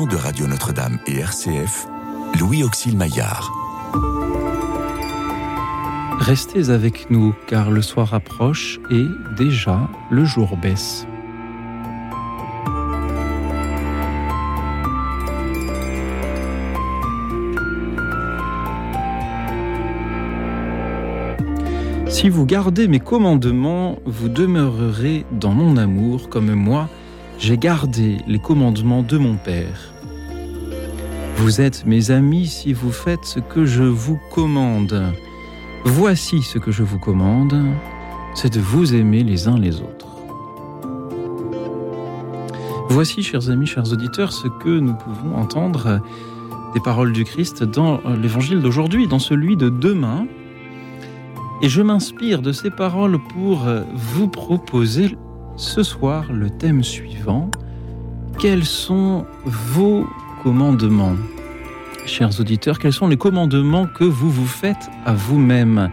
de Radio Notre-Dame et RCF, Louis Auxil Maillard. Restez avec nous car le soir approche et déjà le jour baisse. Si vous gardez mes commandements, vous demeurerez dans mon amour comme moi, j'ai gardé les commandements de mon Père. Vous êtes mes amis si vous faites ce que je vous commande. Voici ce que je vous commande, c'est de vous aimer les uns les autres. Voici, chers amis, chers auditeurs, ce que nous pouvons entendre des paroles du Christ dans l'évangile d'aujourd'hui, dans celui de demain. Et je m'inspire de ces paroles pour vous proposer ce soir le thème suivant. Quels sont vos commandements Chers auditeurs, quels sont les commandements que vous vous faites à vous-même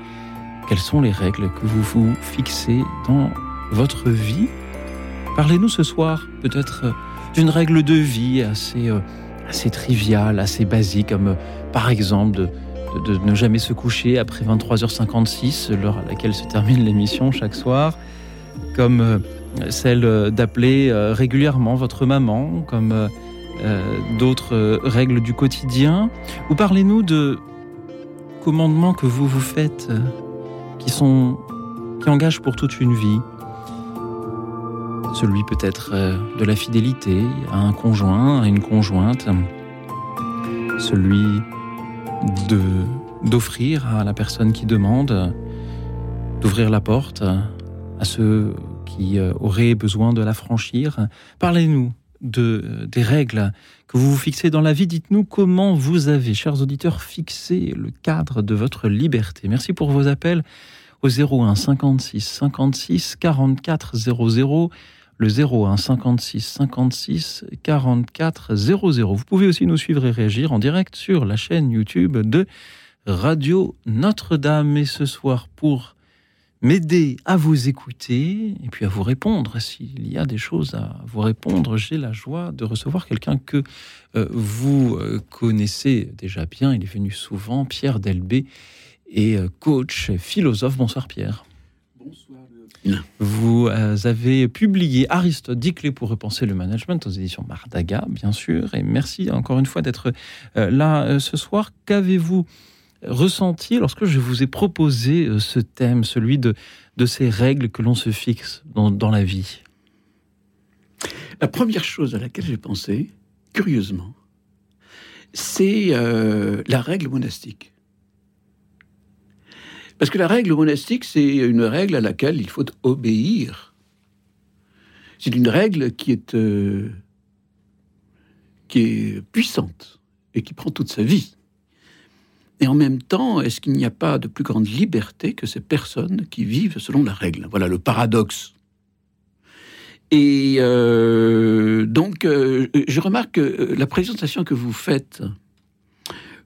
Quelles sont les règles que vous vous fixez dans votre vie Parlez-nous ce soir peut-être d'une règle de vie assez, euh, assez triviale, assez basique, comme euh, par exemple de, de, de, ne jamais se coucher après 23h56, l'heure à laquelle se termine l'émission chaque soir, comme euh, celle d'appeler régulièrement votre maman, comme d'autres règles du quotidien, ou parlez-nous de commandements que vous vous faites qui sont qui engagent pour toute une vie. Celui peut-être de la fidélité à un conjoint, à une conjointe, celui d'offrir à la personne qui demande, d'ouvrir la porte à ceux qui auraient besoin de la franchir. Parlez-nous de, des règles que vous vous fixez dans la vie. Dites-nous comment vous avez, chers auditeurs, fixé le cadre de votre liberté. Merci pour vos appels au 01 56 56 44 00 le 01 56 56 44 00. Vous pouvez aussi nous suivre et réagir en direct sur la chaîne YouTube de Radio Notre-Dame. Et ce soir, pour m'aider à vous écouter et puis à vous répondre, s'il y a des choses à vous répondre, j'ai la joie de recevoir quelqu'un que euh, vous euh, connaissez déjà bien. Il est venu souvent, Pierre Delbé, et euh, coach, philosophe. Bonsoir Pierre. Bonsoir. Vous avez publié Aristote, 10 clés pour repenser le management aux éditions Mardaga, bien sûr. Et merci encore une fois d'être là ce soir. Qu'avez-vous ressenti lorsque je vous ai proposé ce thème, celui de, de ces règles que l'on se fixe dans, dans, la vie? La première chose à laquelle j'ai pensé, curieusement, c'est euh, la règle monastique. Parce que la règle monastique, c'est une règle à laquelle il faut obéir. C'est une règle qui est, euh, qui est puissante et qui prend toute sa vie. Et en même temps, est-ce qu'il n'y a pas de plus grande liberté que ces personnes qui vivent selon la règle? Voilà le paradoxe. Et euh, donc, euh, je remarque que la présentation que vous faites,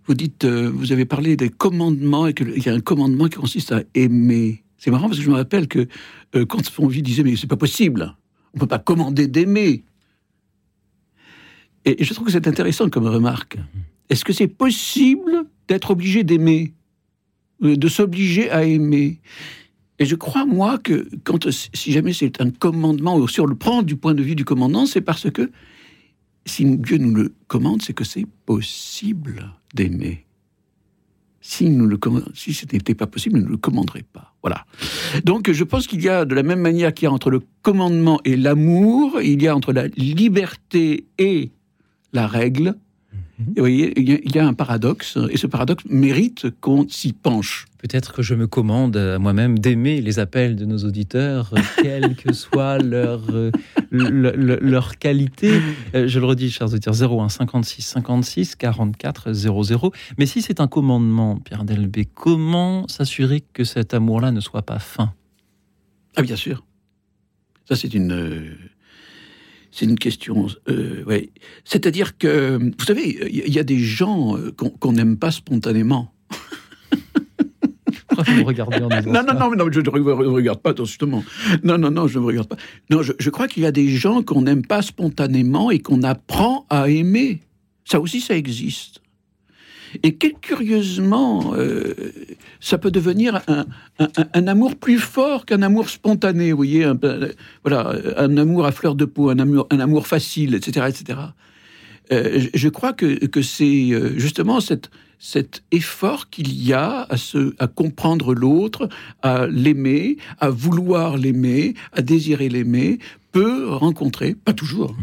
vous dites, euh, vous avez parlé des commandements et qu'il y a un commandement qui consiste à aimer. C'est marrant parce que je me rappelle que euh, quand Fonvie disait, mais c'est pas possible, on peut pas commander d'aimer. Et je trouve que c'est intéressant comme remarque. Est-ce que c'est possible d'être obligé d'aimer, de s'obliger à aimer. Et je crois, moi, que quand, si jamais c'est un commandement, si on le prend du point de vue du commandant, c'est parce que si Dieu nous le commande, c'est que c'est possible d'aimer. Si, nous le, si ce n'était pas possible, il ne le commanderait pas. Voilà. Donc je pense qu'il y a, de la même manière qu'il y a entre le commandement et l'amour, il y a entre la liberté et la règle, vous voyez, il y a un paradoxe, et ce paradoxe mérite qu'on s'y penche. Peut-être que je me commande à moi-même d'aimer les appels de nos auditeurs, quelle que soit leur, leur, leur, qualité. Je le redis, chers auditeurs, 01 56 56 44 00. Mais si c'est un commandement, Pierre Delbé, comment s'assurer que cet amour-là ne soit pas fin? Ah, bien sûr. Ça, c'est une c'est une question. Euh, ouais. C'est-à-dire que, vous savez, il y a des gens qu'on n'aime pas spontanément. Vous regardez en Non, non, non, non, je ne regarde pas, justement. Non, non, non, je ne regarde pas. Non, je, je crois qu'il y a des gens qu'on n'aime pas spontanément et qu'on apprend à aimer. Ça aussi, ça existe. Et quel curieusement, euh, ça peut devenir un, un- un- un amour plus fort qu'un amour spontané, vous voyez, un, peu- voilà, un amour à fleur de peau, un amour, un amour facile, etc., etc. Euh, je, je crois que, que c'est euh, justement cette, cet effort qu'il y a à, se, à comprendre l'autre, à l'aimer, à vouloir l'aimer, à désirer l'aimer, peut rencontrer, pas toujours,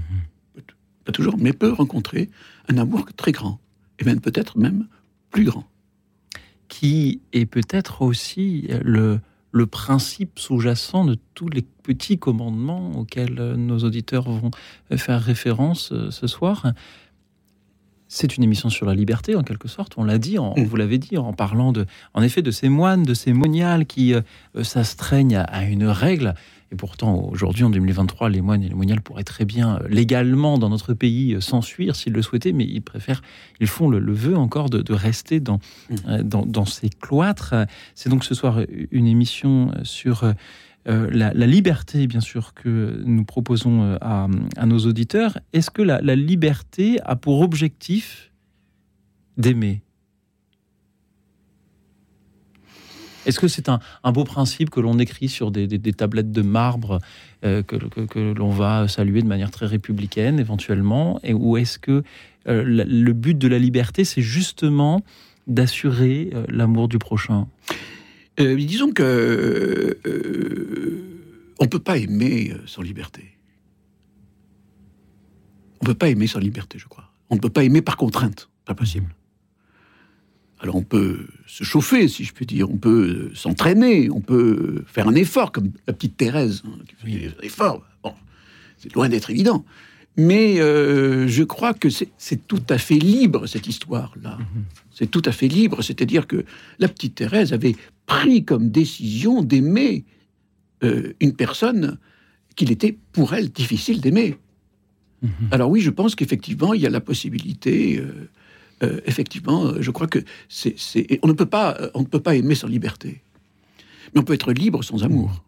pas toujours, mais peut rencontrer un amour très grand, et même peut-être même plus grand. qui est peut-être aussi le, le principe sous-jacent de tous les petits commandements auxquels euh, nos auditeurs vont euh, faire référence euh, ce soir. C'est une émission sur la liberté, en quelque sorte. On l'a dit, en- Mm. vous l'avez dit, en parlant de, en effet, de ces moines, de ces moniales qui euh, s'astreignent à, à une règle. Et pourtant, aujourd'hui, en 2023, les moines et les moniales pourraient très bien, euh, légalement, dans notre pays, euh, s'enfuir s'ils le souhaitaient, mais ils préfèrent, ils font le, le vœu encore de, de rester dans, Mm. euh, dans, dans ces cloîtres. C'est donc ce soir une émission sur euh, la, la liberté, bien sûr, que nous proposons à, à nos auditeurs. Est-ce que la, la liberté a pour objectif d'aimer Est-ce que c'est un, beau principe que l'on écrit sur des, tablettes de marbre euh, que, l'on va saluer de manière très républicaine éventuellement et, Ou est-ce que euh, le but de la liberté, c'est justement d'assurer euh, l'amour du prochain? Disons que on peut pas aimer sans liberté. On peut pas aimer sans liberté, je crois. On ne peut pas aimer par contrainte, pas possible. Alors on peut se chauffer, si je puis dire, on peut euh, s'entraîner, on peut faire un effort, comme la petite Thérèse, hein, qui fait des efforts. Bon, c'est loin d'être évident. Mais euh, je crois que c'est tout à fait libre, cette histoire-là. C'est tout à fait libre, c'est-à-dire que la petite Thérèse avait pris comme décision d'aimer euh, une personne qu'il était pour elle difficile d'aimer. Mhm. Alors oui, je pense qu'effectivement, il y a la possibilité. euh, euh, effectivement, euh, je crois que c'est, on ne peut pas, euh, on ne peut pas aimer sans liberté, mais on peut être libre sans amour.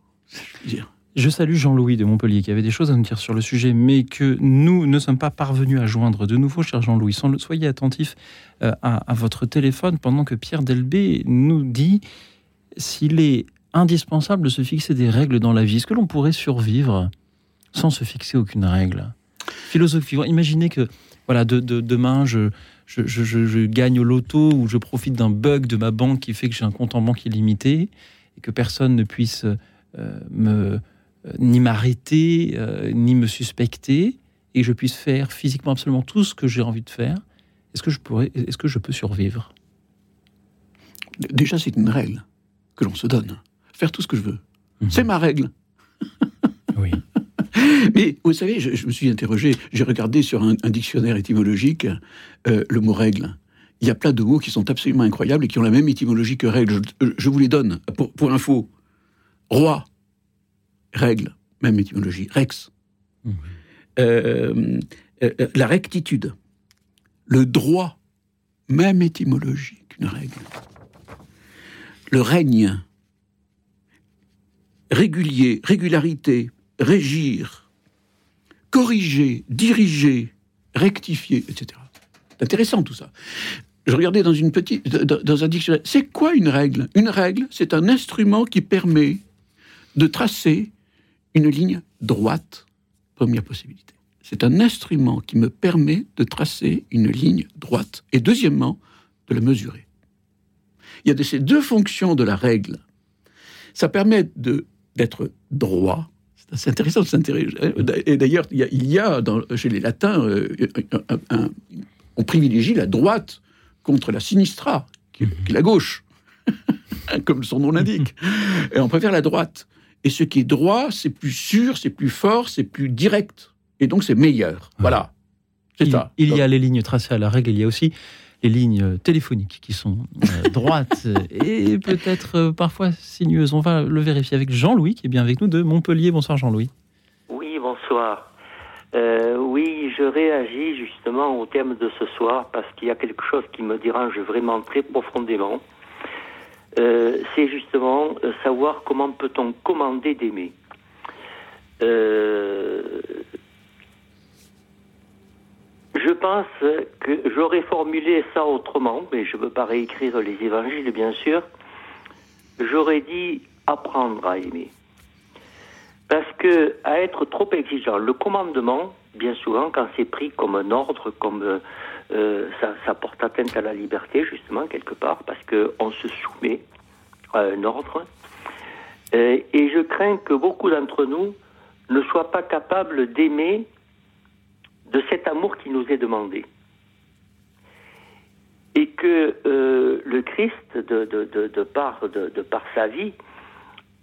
je dire. Je salue Jean-Louis de Montpellier qui avait des choses à nous dire sur le sujet, mais que nous ne sommes pas parvenus à joindre de nouveau, cher Jean-Louis. Soyez attentif à, votre téléphone pendant que Pierre Delbé nous dit s'il est indispensable de se fixer des règles dans la vie. Est-ce que l'on pourrait survivre sans se fixer aucune règle? Philosophiquement, imaginez que voilà, de, de- demain, je, je, je- je- je gagne au loto ou je profite d'un bug de ma banque qui fait que j'ai un compte en banque illimité et que personne ne puisse euh, me euh, ni m'arrêter, euh, ni me suspecter, et que je puisse faire physiquement absolument tout ce que j'ai envie de faire, est-ce que je pourrais, est-ce que je peux survivre? Déjà, c'est une règle que l'on se donne. Faire tout ce que je veux. Mhm. C'est ma règle. Oui. Mais vous savez, je, je me suis interrogé, j'ai regardé sur un, un dictionnaire étymologique euh, le mot règle. Il y a plein de mots qui sont absolument incroyables et qui ont la même étymologie que règle. Je, je vous les donne pour, pour info. Roi, règle, même étymologie. Rex. Euh, euh, la rectitude, le droit, même étymologie qu'une règle. Le règne, régulier, régularité, régir, corriger, diriger, rectifier, etc. C'est intéressant tout ça. Je regardais dans une petite, un dictionnaire. C'est quoi une règle? Une règle, c'est un instrument qui permet de tracer une ligne droite. Première possibilité. C'est un instrument qui me permet de tracer une ligne droite. Et deuxièmement, de la mesurer. Il y a de ces deux fonctions de la règle. Ça permet d'être droit. C'est intéressant de s'intéresser. Et d'ailleurs, il y a, il y a dans- chez les latins, euh, un- un- on privilégie la droite contre la sinistra, qui, qui est la gauche, comme son nom l'indique. Et on préfère la droite. Et ce qui est droit, c'est plus sûr, c'est plus fort, c'est plus direct. Et donc, c'est meilleur. Voilà. C'est Il, ça. il y a les lignes tracées à la règle, il y a aussi les lignes téléphoniques qui sont euh, droites et peut-être euh, parfois sinueuses. On va le vérifier avec Jean-Louis qui est bien avec nous de Montpellier. Bonsoir Jean-Louis. Oui, bonsoir. Euh, oui, je réagis justement au thème de ce soir parce qu'il y a quelque chose qui me dérange vraiment très profondément. c'est justement savoir comment peut-on commander d'aimer. Je pense que j'aurais formulé ça autrement, mais je ne veux pas réécrire les évangiles, bien sûr. J'aurais dit apprendre à aimer. Parce que à être trop exigeant, le commandement, bien souvent, quand c'est pris comme un ordre, comme euh, ça, porte atteinte à la liberté, justement, quelque part, parce qu'on se soumet à un ordre. Euh, et je crains que beaucoup d'entre nous ne soient pas capables d'aimer de cet amour qui nous est demandé. Et que euh, le Christ, de, par, sa vie,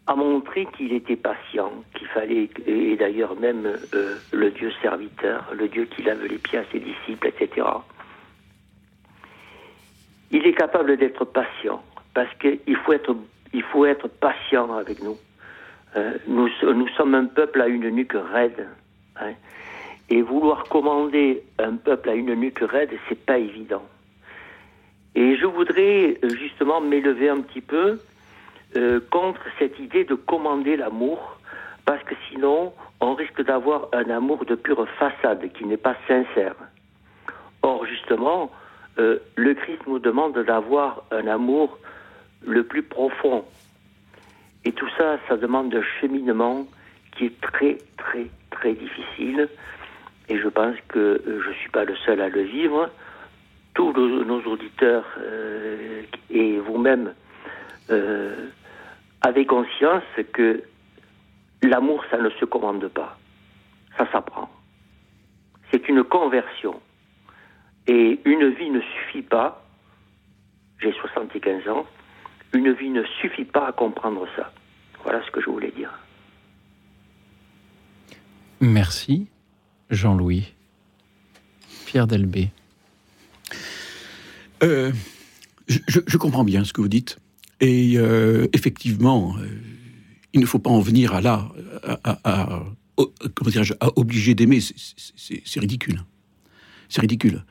a montré qu'il était patient, qu'il fallait, et d'ailleurs même euh, le Dieu serviteur, le Dieu qui lave les pieds à ses disciples, etc. Il est capable d'être patient, parce qu'il faut être, il faut être patient avec nous. Euh, nous. Nous sommes un peuple à une nuque raide. Hein, et vouloir commander un peuple à une nuque raide, c'est pas évident. Et je voudrais justement m'élever un petit peu euh, contre cette idée de commander l'amour, parce que sinon, on risque d'avoir un amour de pure façade qui n'est pas sincère. Or, justement, euh, le Christ nous demande d'avoir un amour le plus profond. Et tout ça, ça demande un cheminement qui est très, très, très difficile. Et je pense que je ne suis pas le seul à le vivre. Tous nos, auditeurs euh, et vous-même avec conscience que l'amour, ça ne se commande pas. Ça s'apprend. C'est une conversion. Et une vie ne suffit pas, j'ai 75 ans, une vie ne suffit pas à comprendre ça. Voilà ce que je voulais dire. Merci, Jean-Louis. Pierre Delbé. Euh, je, comprends bien ce que vous dites. Et euh, effectivement, euh, il ne faut pas en venir à là, à, comment à obliger d'aimer. C'est ridicule. C'est ridicule.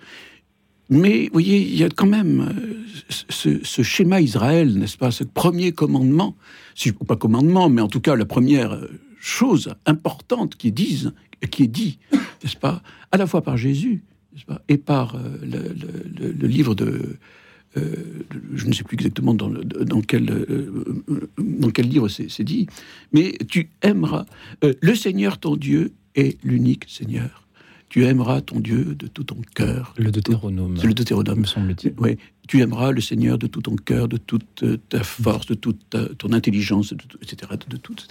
Mais vous voyez, il y a quand même ce, schéma Israël, n'est-ce pas, ce premier commandement, si, pas commandement, mais en tout cas la première chose importante qui est, dise, qui est dit, n'est-ce pas, à la fois par Jésus, pas, et par le, livre de, euh, je ne sais plus exactement dans, quel, euh, dans quel livre c'est dit, mais tu aimeras. Euh, le Seigneur ton Dieu est l'unique Seigneur. Tu aimeras ton Dieu de tout ton cœur. Le Deutéronome. C'est le Deutéronome. Me semble-t-il. Oui. Tu aimeras le Seigneur de tout ton cœur, de toute ta force, de toute ton intelligence, etc. De, tout, etc.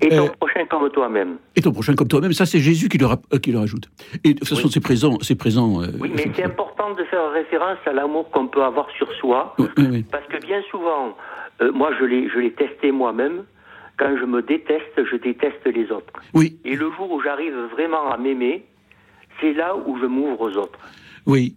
Et ton prochain comme toi-même. Et ton prochain comme toi-même. Ça, c'est Jésus qui le, qui le rajoute. Et de toute façon, c'est présent. C'est présent. oui, mais c'est important de faire référence à l'amour qu'on peut avoir sur soi, parce que bien souvent, euh, moi je l'ai, je l'ai testé moi-même, quand je me déteste, je déteste les autres. Oui. Et le jour où j'arrive vraiment à m'aimer, c'est là où je m'ouvre aux autres. Oui,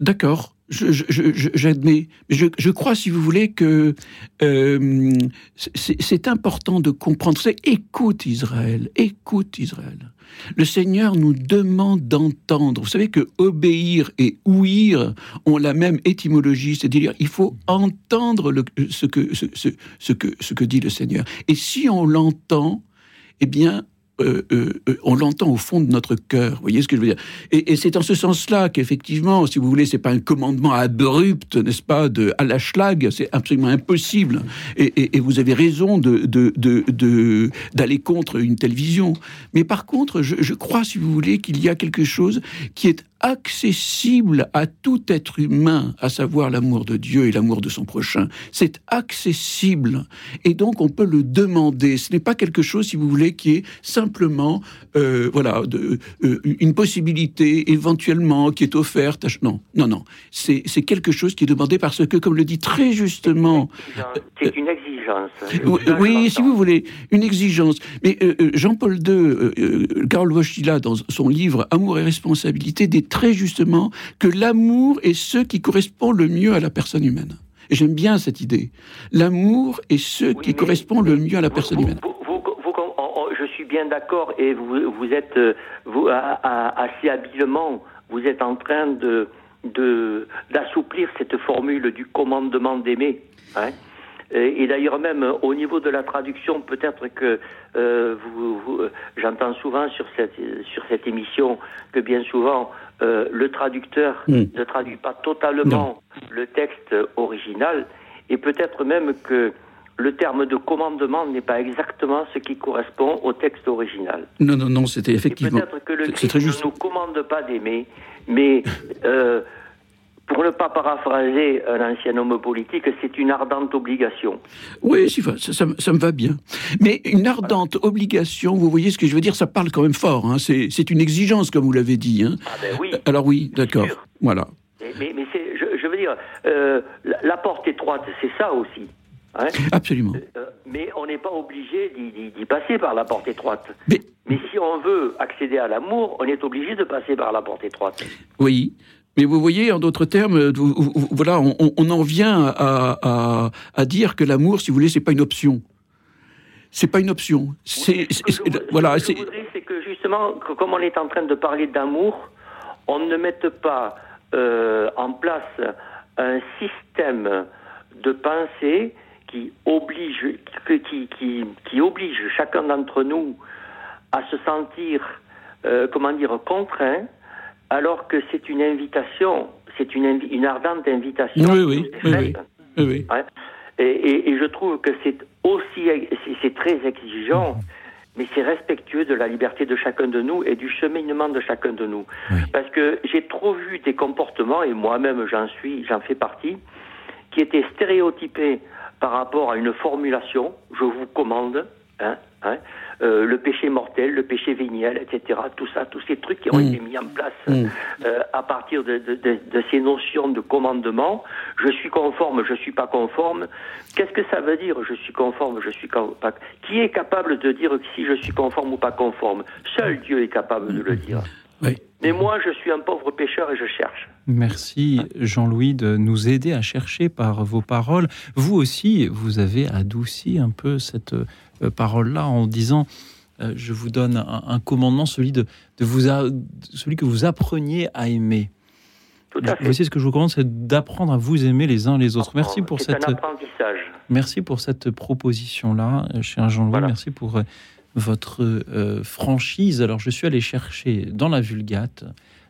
d'accord j'admets. Je, je, crois, si vous voulez, que euh, c'est important de comprendre. C'est écoute Israël, écoute Israël. Le Seigneur nous demande d'entendre. Vous savez que obéir et ouïr ont la même étymologie, c'est-à-dire il faut entendre ce, que, ce, ce, que, ce que dit le Seigneur. Et si on l'entend, eh bien, euh, euh, euh, on l'entend au fond de notre cœur. Vous voyez ce que je veux dire? Et, c'est en ce sens-là qu'effectivement, si vous voulez, c'est pas un commandement abrupt, n'est-ce pas, de à la schlag, c'est absolument impossible. Et, vous avez raison de, de, d'aller contre une telle vision. Mais par contre, je, je crois, si vous voulez, qu'il y a quelque chose qui est accessible à tout être humain, à savoir l'amour de Dieu et l'amour de son prochain. C'est accessible. Et donc, on peut le demander. Ce n'est pas quelque chose, si vous voulez, qui est simplement, euh, voilà, euh, une possibilité éventuellement qui est offerte. Non, non, non. C'est quelque chose qui est demandé parce que, comme le dit très justement... exigence. Oui, si vous voulez, une exigence. Mais euh, Jean-Paul II, Karl Wojtyla, dans son livre Amour et responsabilité, des très justement que l'amour est ce qui correspond le mieux à la personne humaine. Et j'aime bien cette idée. L'amour est ce qui correspond le mieux à la personne humaine. je suis bien d'accord et vous, vous êtes vous, assez habilement, vous êtes en train de d'assouplir cette formule du commandement d'aimer. Hein. Et, d'ailleurs même au niveau de la traduction, peut-être que euh, vous, vous, j'entends souvent sur cette sur cette émission que bien souvent euh, le traducteur Hmm. ne traduit pas totalement le texte original, et peut-être même que le terme de commandement n'est pas exactement ce qui correspond au texte original. Non, non, non, c'était effectivement. peut-être que le Christ ne nous commande pas d'aimer, mais euh, pour ne pas paraphraser un ancien homme politique, c'est une ardente obligation. Oui, ça, ça, ça me va bien. Mais une ardente obligation, vous voyez ce que je veux dire, ça parle quand même fort. Hein. C'est une exigence, comme vous l'avez dit. Hein. Ah ben oui. Alors oui, d'accord. Voilà. Mais, mais, mais c'est, je, je veux dire, euh, la, la porte étroite, c'est ça aussi. hein. Absolument. Euh, mais on n'est pas obligé d'y passer par la porte étroite. Mais Mais si on veut accéder à l'amour, on est obligé de passer par la porte étroite. oui. Mais vous voyez, en d'autres termes, vous- vous- vous- voilà, on, en vient à, à- à dire que l'amour, si vous voulez, c'est pas une option. C'est pas une option. C'est Ce que je vou- ce voilà. que je c'est- voudrais, c'est que justement, que comme on est en train de parler d'amour, on ne mette pas euh, en place un système de pensée qui oblige, qui, qui, qui, qui oblige chacun d'entre nous à se sentir, euh, comment dire, contraint, alors que c'est une invitation, c'est une, invi- une ardente invitation. Oui, oui, oui, faite. oui. Et, et- et je trouve que c'est aussi, c'est- c'est très exigeant, mais c'est respectueux de la liberté de chacun de nous et du cheminement de chacun de nous. Oui. Parce que j'ai trop vu des comportements, et moi-même j'en suis, j'en fais partie, qui étaient stéréotypés par rapport à une formulation, je vous commande, hein, hein, euh, le péché mortel, le péché véniel, etc. Tout ça, tous ces trucs qui ont Mm. été mis en place Mm. euh, à partir de, de- de- de ces notions de commandement. Je suis conforme, je suis pas conforme. Qu'est-ce que ça veut dire Je suis conforme, je suis pas. Qui est capable de dire si je suis conforme ou pas conforme? Seul Dieu est capable de le dire. Oui. Mais moi, je suis un pauvre pécheur et je cherche. Merci Jean-Louis de nous aider à chercher par vos paroles. Vous aussi, vous avez adouci un peu cette euh, parole-là en disant euh, je vous donne un, un commandement, celui, de, de vous a- celui que vous appreniez à aimer. Tout à fait. Voici ce que je vous recommande, c'est d'apprendre à vous aimer les uns les autres. Merci pour cette, apprentissage. merci pour cette proposition-là, euh, cher Jean-Louis. Voilà. Merci pour euh, votre euh, franchise. Alors, je suis allé chercher dans la Vulgate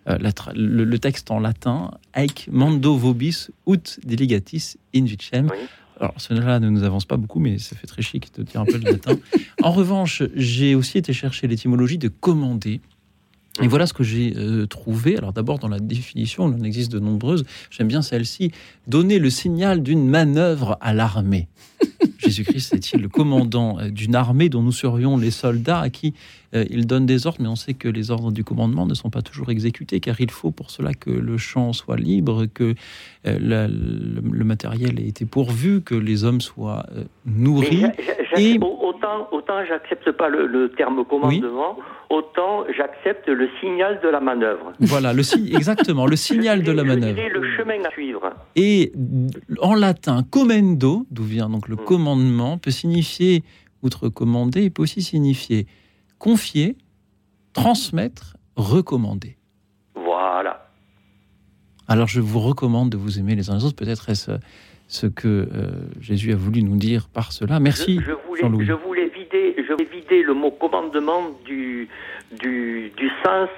euh, la le, le texte en latin Haec mando vobis ut delegatis in vicem. Oui. Alors, cela ne nous avance pas beaucoup, mais ça fait très chic de dire un peu le latin. En revanche, j'ai aussi été chercher l'étymologie de commander. Et voilà ce que j'ai euh, trouvé. Alors d'abord, dans la définition, il en existe de nombreuses. J'aime bien celle-ci. Donner le signal d'une manœuvre à l'armée. Jésus-Christ est-il le commandant euh, d'une armée dont nous serions les soldats à qui euh, il donne des ordres, mais on sait que les ordres du commandement ne sont pas toujours exécutés, car il faut pour cela que le champ soit libre, que euh, la- le, le matériel ait été pourvu, que les hommes soient euh, nourris. Et- autant, autant j'accepte pas le, le terme commandement, autant j'accepte le signal de la manœuvre. Voilà, le si- exactement, le signal de la manœuvre. le chemin à suivre. Et en latin, commendo, d'où vient donc le Mm. commandement, peut signifier, outre commander, il peut aussi signifier confier, transmettre, recommander. Voilà. Alors je vous recommande de vous aimer les uns les autres. Peut-être est-ce ce que euh, Jésus a voulu nous dire par cela. Merci, Jean-Louis. je voulais vider, je voulais vider le mot commandement du, du, du sens.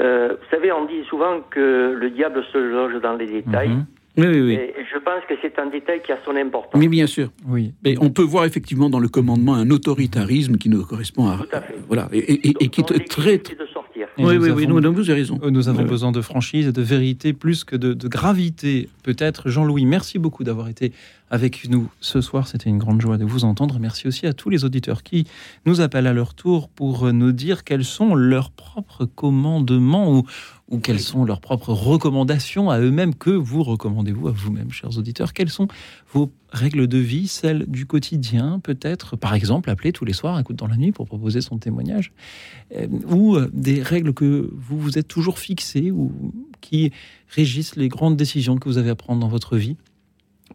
Euh, vous savez, on dit souvent que le diable se loge dans les détails. Mhm. Oui, oui, oui. Et je pense que c'est un détail qui a son importance. Mais bien sûr. Oui. Mais on peut voir effectivement dans le commandement un autoritarisme qui nous correspond à. Tout à fait. Voilà. Et, et- et- et qui est très. de sortir. Oui, nous oui, oui, vous avez raison. Euh, Nous avons Ouais. besoin de franchise et de vérité plus que de, de gravité, peut-être. Jean-Louis, merci beaucoup d'avoir été avec nous ce soir. C'était une grande joie de vous entendre. Merci aussi à tous les auditeurs qui nous appellent à leur tour pour nous dire quels sont leurs propres commandements ou, ou quelles sont leurs propres recommandations à eux-mêmes. Que vous recommandez-vous à vous-même, chers auditeurs? Quelles sont vos règles de vie, celles du quotidien, peut-être Par exemple, appeler tous les soirs, écoute dans la nuit pour proposer son témoignage euh, ou euh, des règles que vous vous êtes toujours fixées ou qui régissent les grandes décisions que vous avez à prendre dans votre vie?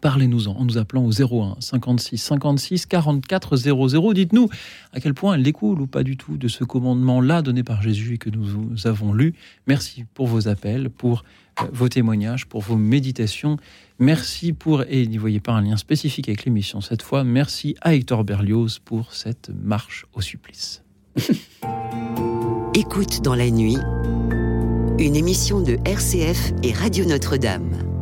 Parlez-nous-en en nous appelant au 01 56 56 44 00. Dites-nous à quel point elle découle ou pas du tout de ce commandement-là donné par Jésus et que nous avons lu. Merci pour vos appels, pour euh, vos témoignages, pour vos méditations. Merci pour, et n'y voyez pas un lien spécifique avec l'émission cette fois, merci à Hector Berlioz pour cette marche au supplice. Écoute dans la nuit, une émission de RCF et Radio Notre-Dame.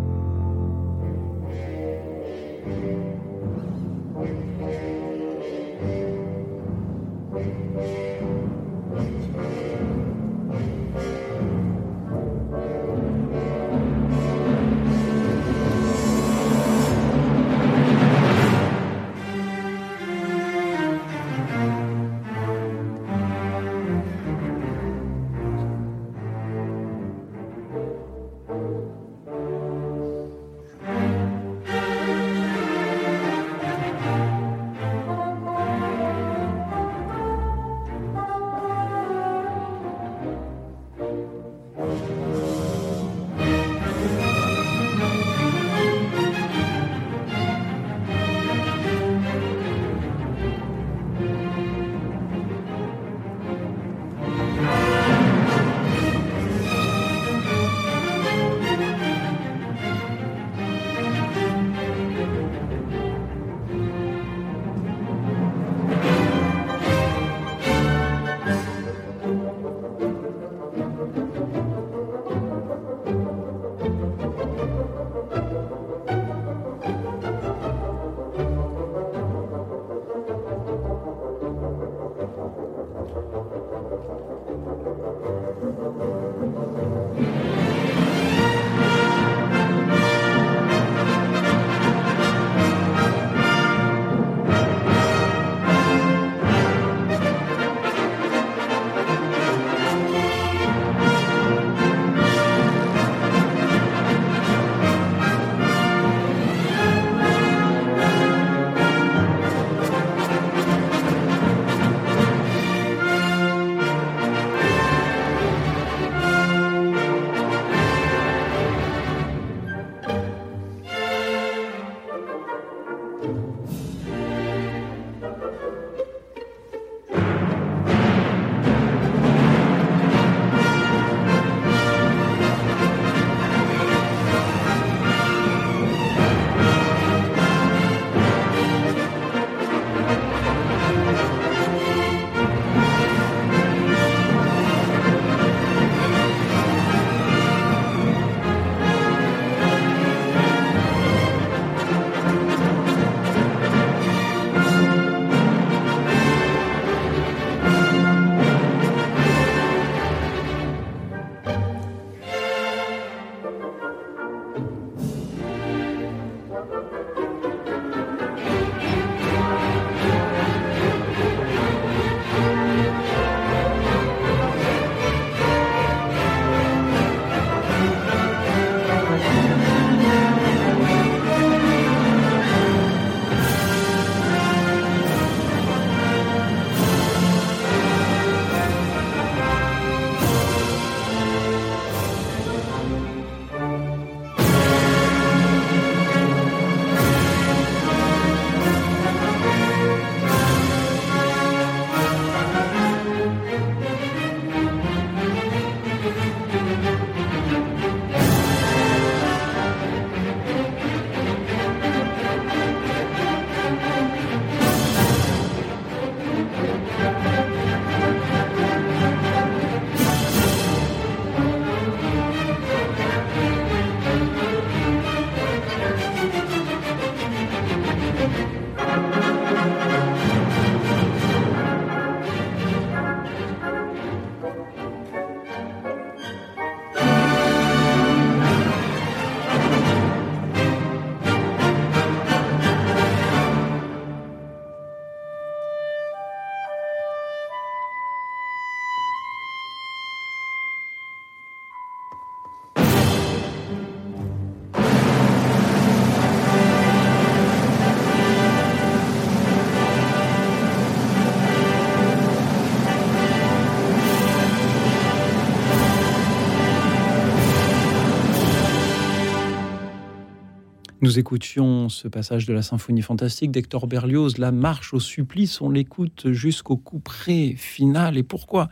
Nous écoutions ce passage de la symphonie fantastique d'Hector Berlioz, La marche au supplice, on l'écoute jusqu'au couperet final. Et pourquoi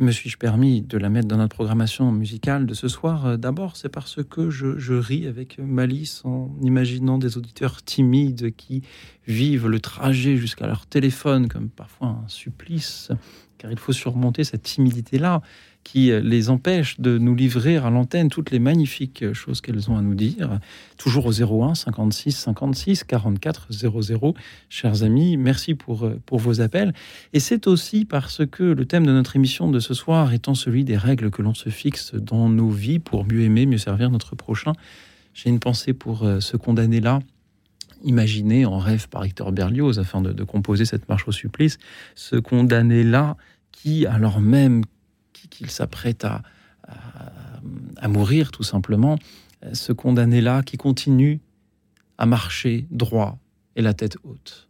me suis-je permis de la mettre dans notre programmation musicale de ce soir? D'abord, c'est parce que je, je, ris avec malice en imaginant des auditeurs timides qui vivent le trajet jusqu'à leur téléphone comme parfois un supplice, car il faut surmonter cette timidité-là qui les empêche de nous livrer à l'antenne toutes les magnifiques choses qu'elles ont à nous dire. Toujours au 01 56 56 44 00. Chers amis, merci pour, pour vos appels. Et c'est aussi parce que le thème de notre émission de ce soir étant celui des règles que l'on se fixe dans nos vies pour mieux aimer, mieux servir notre prochain, j'ai une pensée pour euh, ce condamné-là imaginé en rêve par Hector Berlioz afin de, de composer cette marche au supplice, ce condamné-là qui, alors même qu'il s'apprête à, mourir tout simplement, ce condamné-là qui continue à marcher droit et la tête haute.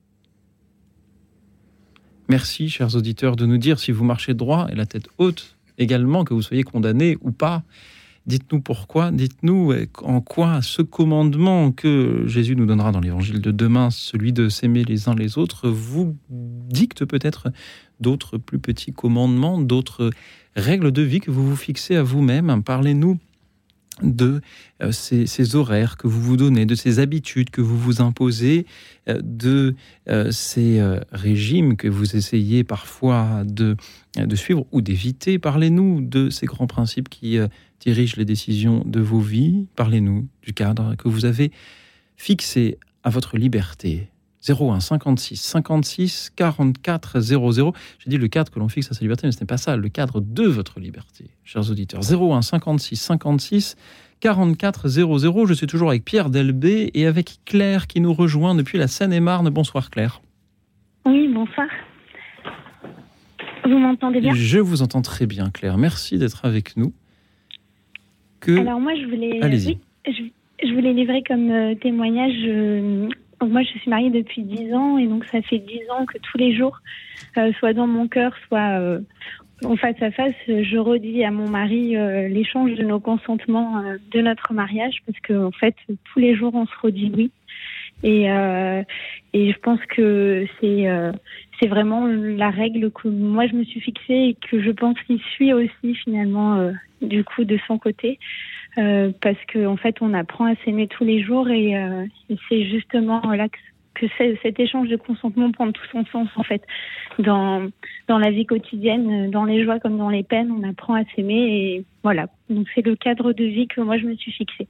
Merci, chers auditeurs, de nous dire si vous marchez droit et la tête haute également, que vous soyez condamné ou pas. Dites-nous pourquoi, dites-nous en quoi ce commandement que Jésus nous donnera dans l'évangile de demain, celui de s'aimer les uns les autres, vous dicte peut-être d'autres plus petits commandements, d'autres règles de vie que vous vous fixez à vous-même. Parlez-nous de euh, ces, horaires que vous vous donnez, de ces habitudes que vous vous imposez, euh, de euh, ces régimes que vous essayez parfois de, de suivre ou d'éviter. Parlez-nous de ces grands principes qui dirigent les décisions de vos vies. Parlez-nous du cadre que vous avez fixé à votre liberté. 01 56 56 44 00. J'ai dit le cadre que l'on fixe à sa liberté, mais ce n'est pas ça, le cadre de votre liberté, chers auditeurs. 01 56 56 44 00. Je suis toujours avec Pierre Delbé et avec Claire qui nous rejoint depuis la Seine-et-Marne. Bonsoir Claire. Oui, bonsoir. Vous m'entendez bien? Je vous entends très bien Claire. Merci d'être avec nous. Que... Alors moi je voulais, oui, je, voulais livrer comme euh, témoignage euh, donc moi, je suis mariée depuis 10 ans et donc ça fait 10 ans que tous les jours, euh, soit dans mon cœur, soit euh, en face à face, je redis à mon mari euh, l'échange de nos consentements de notre mariage parce que en fait, tous les jours, on se redit oui. Et, et je pense que c'est c'est vraiment la règle que moi je me suis fixée et que je pense qu'il suit aussi finalement du coup de son côté. Euh, parce qu'en en fait, on apprend à s'aimer tous les jours et, euh, c'est justement là que, cet échange de consentement prend tout son sens en fait dans dans la vie quotidienne, dans les joies comme dans les peines, on apprend à s'aimer et voilà. Donc c'est le cadre de vie que moi je me suis fixé.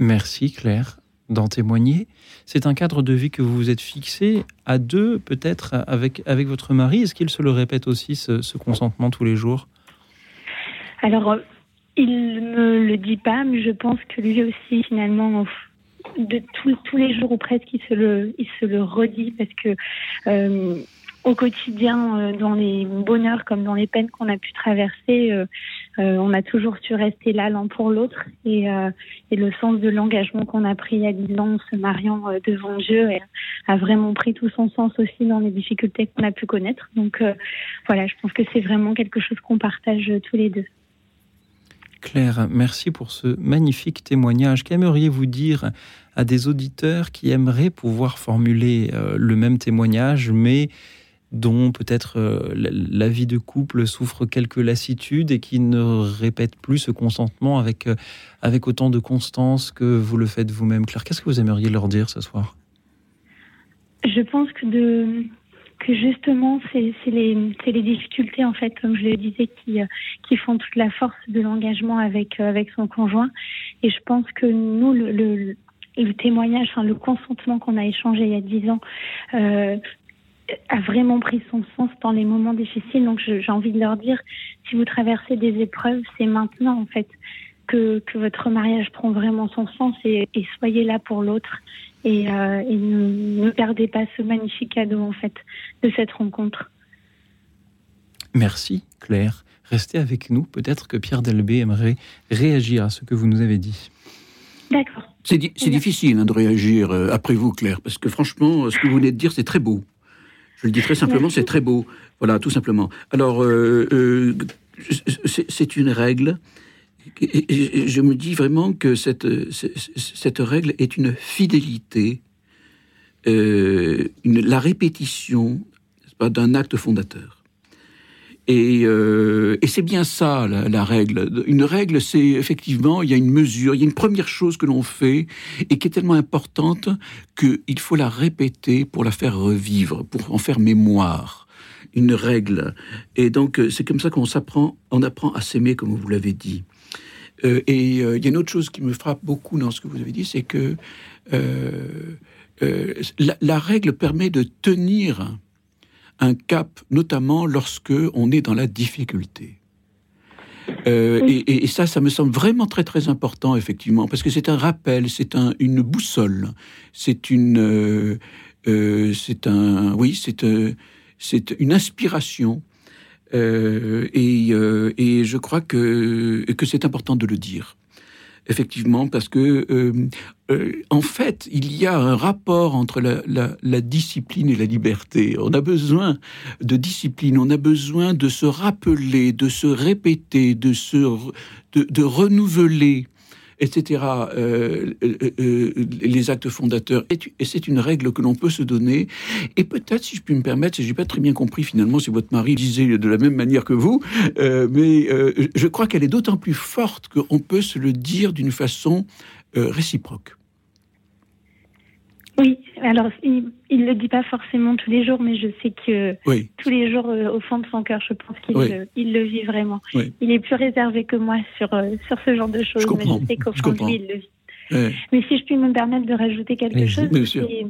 Merci Claire d'en témoigner. C'est un cadre de vie que vous vous êtes fixé à deux, peut-être avec avec votre mari. Est-ce qu'il se le répète aussi ce, ce consentement tous les jours? Alors il me le dit pas, mais je pense que lui aussi, finalement, de tous les jours ou presque, il se le, il se le redit parce que euh, au quotidien, euh, dans les bonheurs comme dans les peines qu'on a pu traverser, euh, on a toujours su rester là l'un pour l'autre et, et, le sens de l'engagement qu'on a pris à 10 ans en se mariant devant Dieu a vraiment pris tout son sens aussi dans les difficultés qu'on a pu connaître. Donc voilà, je pense que c'est vraiment quelque chose qu'on partage tous les deux. Claire, merci pour ce magnifique témoignage. Qu'aimeriez-vous dire à des auditeurs qui aimeraient pouvoir formuler euh, le même témoignage, mais dont peut-être euh, la vie de couple souffre quelques lassitudes et qui ne répètent plus ce consentement avec, euh, avec autant de constance que vous le faites vous-même. Claire, qu'est-ce que vous aimeriez leur dire ce soir? Je pense que de que justement, c'est les, difficultés, en fait, comme je le disais, qui, euh, font toute la force de l'engagement avec, euh, avec son conjoint. Et je pense que nous, le, témoignage, le consentement qu'on a échangé il y a dix ans, euh, a vraiment pris son sens dans les moments difficiles. Donc, j'ai envie de leur dire, si vous traversez des épreuves, c'est maintenant, en fait, que, votre mariage prend vraiment son sens et soyez là pour l'autre et, euh, et ne, ne, perdez pas ce magnifique cadeau en fait de cette rencontre. Merci Claire. Restez avec nous. Peut-être que Pierre Delbé aimerait réagir à ce que vous nous avez dit. D'accord. C'est di difficile hein, de réagir euh, après vous, Claire, parce que franchement, ce que vous venez de dire, c'est très beau. Je le dis très simplement, c'est très beau. Voilà, tout simplement. Alors, euh, euh c'est une règle je me dis vraiment que cette, cette règle est une fidélité, une, la répétition d'un acte fondateur. Et, euh, et c'est bien ça la, la, règle. Une règle, c'est effectivement, il y a une mesure, il y a une première chose que l'on fait et qui est tellement importante qu'il faut la répéter pour la faire revivre, pour en faire mémoire. Une règle. Et donc, c'est comme ça qu'on s'apprend, on apprend à s'aimer, comme vous l'avez dit. Euh, et euh, il y a une autre chose qui me frappe beaucoup dans ce que vous avez dit, c'est que euh, euh la, la, règle permet de tenir un cap, notamment lorsque on est dans la difficulté. Euh, et, et, ça, ça me semble vraiment très très important, effectivement, parce que c'est un rappel, c'est un, une boussole, c'est une, euh, euh, c'est un, oui, c'est euh, c'est une inspiration, euh, et, euh, et je crois que que c'est important de le dire effectivement, parce que euh, en fait, il y a un rapport entre la, discipline et la liberté. On a besoin de discipline, on a besoin de se rappeler, de se répéter, de se de renouveler etc., euh, euh, euh, les actes fondateurs. Et c'est une règle que l'on peut se donner. Et peut-être, si je puis me permettre, j'ai pas très bien compris finalement si votre mari disait de la même manière que vous, euh, mais euh, je crois qu'elle est d'autant plus forte qu'on peut se le dire d'une façon euh, réciproque. Oui, alors il ne le dit pas forcément tous les jours, mais je sais que oui. tous les jours, euh, au fond de son cœur, je pense qu'il oui. le, il le vit vraiment. Oui. Il est plus réservé que moi sur, euh, sur ce genre de choses, je mais je sais qu'au fond de lui, il le vit. Mais si je puis me permettre de rajouter quelque chose, c'est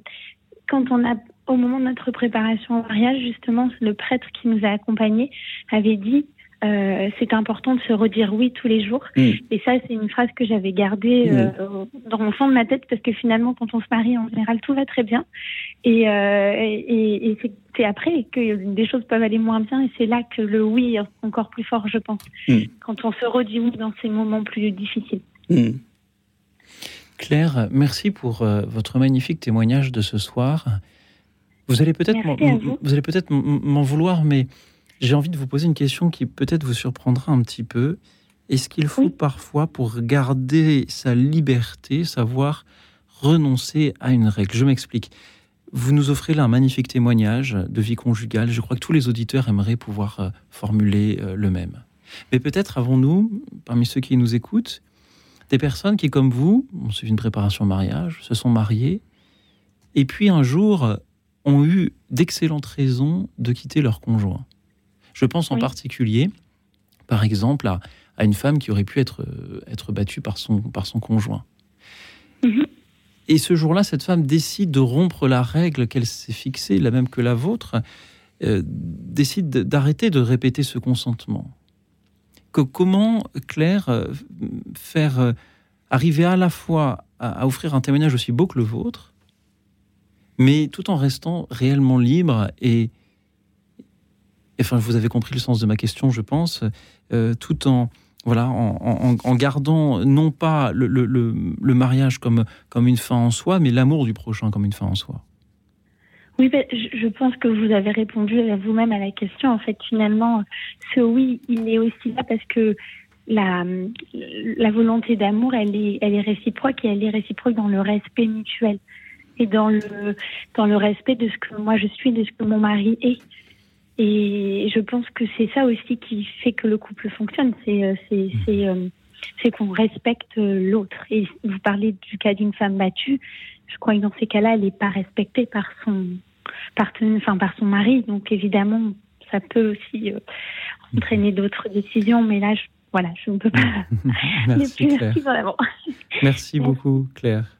quand on a, au moment de notre préparation au mariage, justement, le prêtre qui nous a accompagnés avait dit euh, c'est important de se redire oui tous les jours. Mmh. Et ça, c'est une phrase que j'avais gardée euh, mmh. dans mon fond de ma tête parce que finalement, quand on se marie, en général, tout va très bien. Et, euh, et, et c'est après que des choses peuvent aller moins bien et c'est là que le oui est encore plus fort, je pense. Mmh. Quand on se redit oui dans ces moments plus difficiles. Claire, merci pour euh, votre magnifique témoignage de ce soir. Vous allez peut-être vous allez peut-être m'en vouloir, mais j'ai envie de vous poser une question qui peut-être vous surprendra un petit peu. Est-ce qu'il faut oui. parfois, pour garder sa liberté, savoir renoncer à une règle? Je m'explique. Vous nous offrez là un magnifique témoignage de vie conjugale. Je crois que tous les auditeurs aimeraient pouvoir euh, formuler euh, le même. Mais peut-être avons-nous, parmi ceux qui nous écoutent, des personnes qui, comme vous, ont suivi une préparation au mariage, se sont mariées, et puis un jour ont eu d'excellentes raisons de quitter leur conjoint. Je pense en oui. particulier, par exemple, à, à, une femme qui aurait pu être, euh, être battue par son, par son conjoint. -hmm. Et ce jour-là, cette femme décide de rompre la règle qu'elle s'est fixée, la même que la vôtre, euh, décide d'arrêter de répéter ce consentement. Que, comment, Claire, euh, faire euh, arriver à la fois à, à offrir un témoignage aussi beau que le vôtre, mais tout en restant réellement libre et, enfin, vous avez compris le sens de ma question, je pense, euh, tout en voilà, en, gardant non pas le, mariage comme, comme une fin en soi, mais l'amour du prochain comme une fin en soi. Oui, je pense que vous avez répondu vous-même à la question. En fait, finalement, ce oui, il est aussi là parce que la, la volonté d'amour, elle est, elle est réciproque et elle est réciproque dans le respect mutuel et dans le, dans le respect de ce que moi je suis, de ce que mon mari est. Et je pense que c'est ça aussi qui fait que le couple fonctionne, c'est euh, c'est c'est euh, c'est qu'on respecte l'autre. Et vous parlez du cas d'une femme battue, je crois que dans ces cas-là, elle n'est pas respectée par son par, enfin, par son mari. Donc évidemment, ça peut aussi euh, entraîner d'autres décisions, mais là, je, voilà, je ne peux pas. merci, Claire. merci beaucoup, Claire.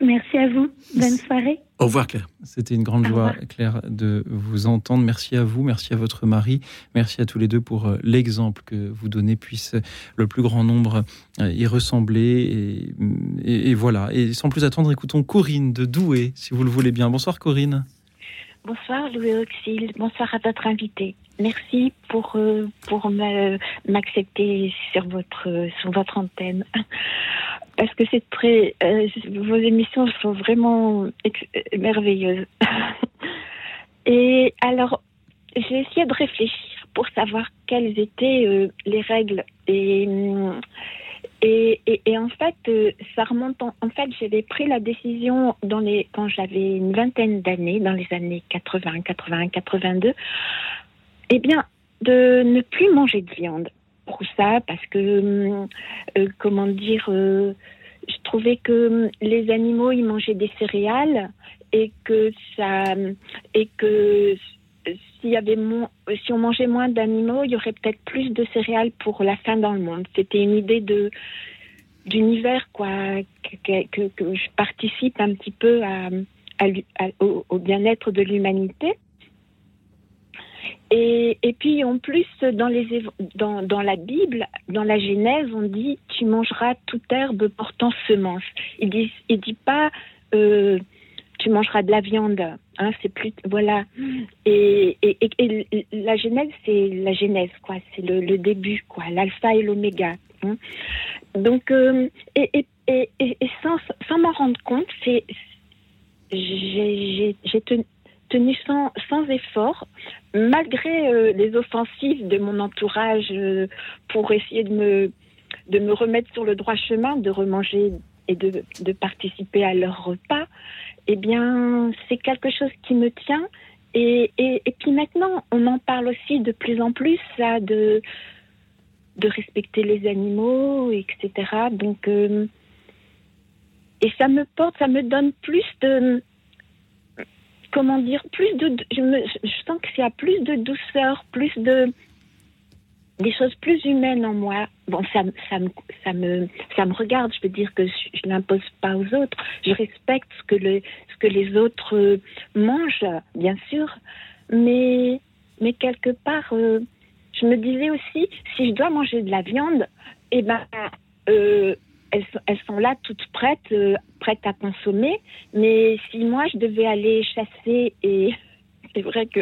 Merci à vous. Bonne soirée. Au revoir, Claire. C'était une grande joie, Claire, de vous entendre. Merci à vous, merci à votre mari, merci à tous les deux pour euh, l'exemple que vous donnez. Puisse le plus grand nombre euh, y ressembler. Et, et, et, voilà. Et sans plus attendre, écoutons Corinne de Douai, si vous le voulez bien. Bonsoir, Corinne. Bonsoir, Louis Auxil. Bonsoir à votre invité. Merci pour, euh, m'accepter sur votre, sur votre antenne parce que c'est très euh, vos émissions sont vraiment merveilleuses. Et alors j'ai essayé de réfléchir pour savoir quelles étaient les règles. Et, et, en fait, ça remonte. En, en fait, j'avais pris la décision dans les, quand j'avais une vingtaine d'années, dans les années 80, 81, 82, eh bien, de ne plus manger de viande pour ça, parce que, comment dire, je trouvais que les animaux, ils mangeaient des céréales et que ça, et que si on mangeait moins d'animaux, il y aurait peut-être plus de céréales pour la faim dans le monde. C'était une idée d'univers quoi que, je participe un petit peu au, bien-être de l'humanité. Et, puis en plus dans la Bible, dans la Genèse, on dit tu mangeras toute herbe portant semence. Il dit dit pas euh, tu mangeras de la viande. Hein, c'est plus voilà. Et, la genèse, c'est la genèse, quoi. C'est le, début, quoi. L'alpha et l'oméga. Hein. Donc, euh, et, sans, m'en rendre compte, j'ai tenu, sans, effort, malgré euh, les offensives de mon entourage euh, pour essayer de me remettre sur le droit chemin, de remanger et de, participer à leur repas eh bien, c'est quelque chose qui me tient. Et, et, puis maintenant, on en parle aussi de plus en plus, ça, de, de respecter les animaux, etc. Donc, euh, et ça me porte, ça me donne plus de, comment dire, plus de, je, sens que c'est plus de douceur, plus de, des choses plus humaines en moi. Bon, ça, ça, me, ça, me, ça me regarde, je veux dire que je, ne pas aux autres. Je respecte ce que, le, ce que les autres euh, mangent, bien sûr, mais, mais quelque part, euh, je me disais aussi, si je dois manger de la viande, eh ben, euh, elles, elles, sont là toutes prêtes, prêtes à consommer, mais si moi je devais aller chasser et c'est vrai que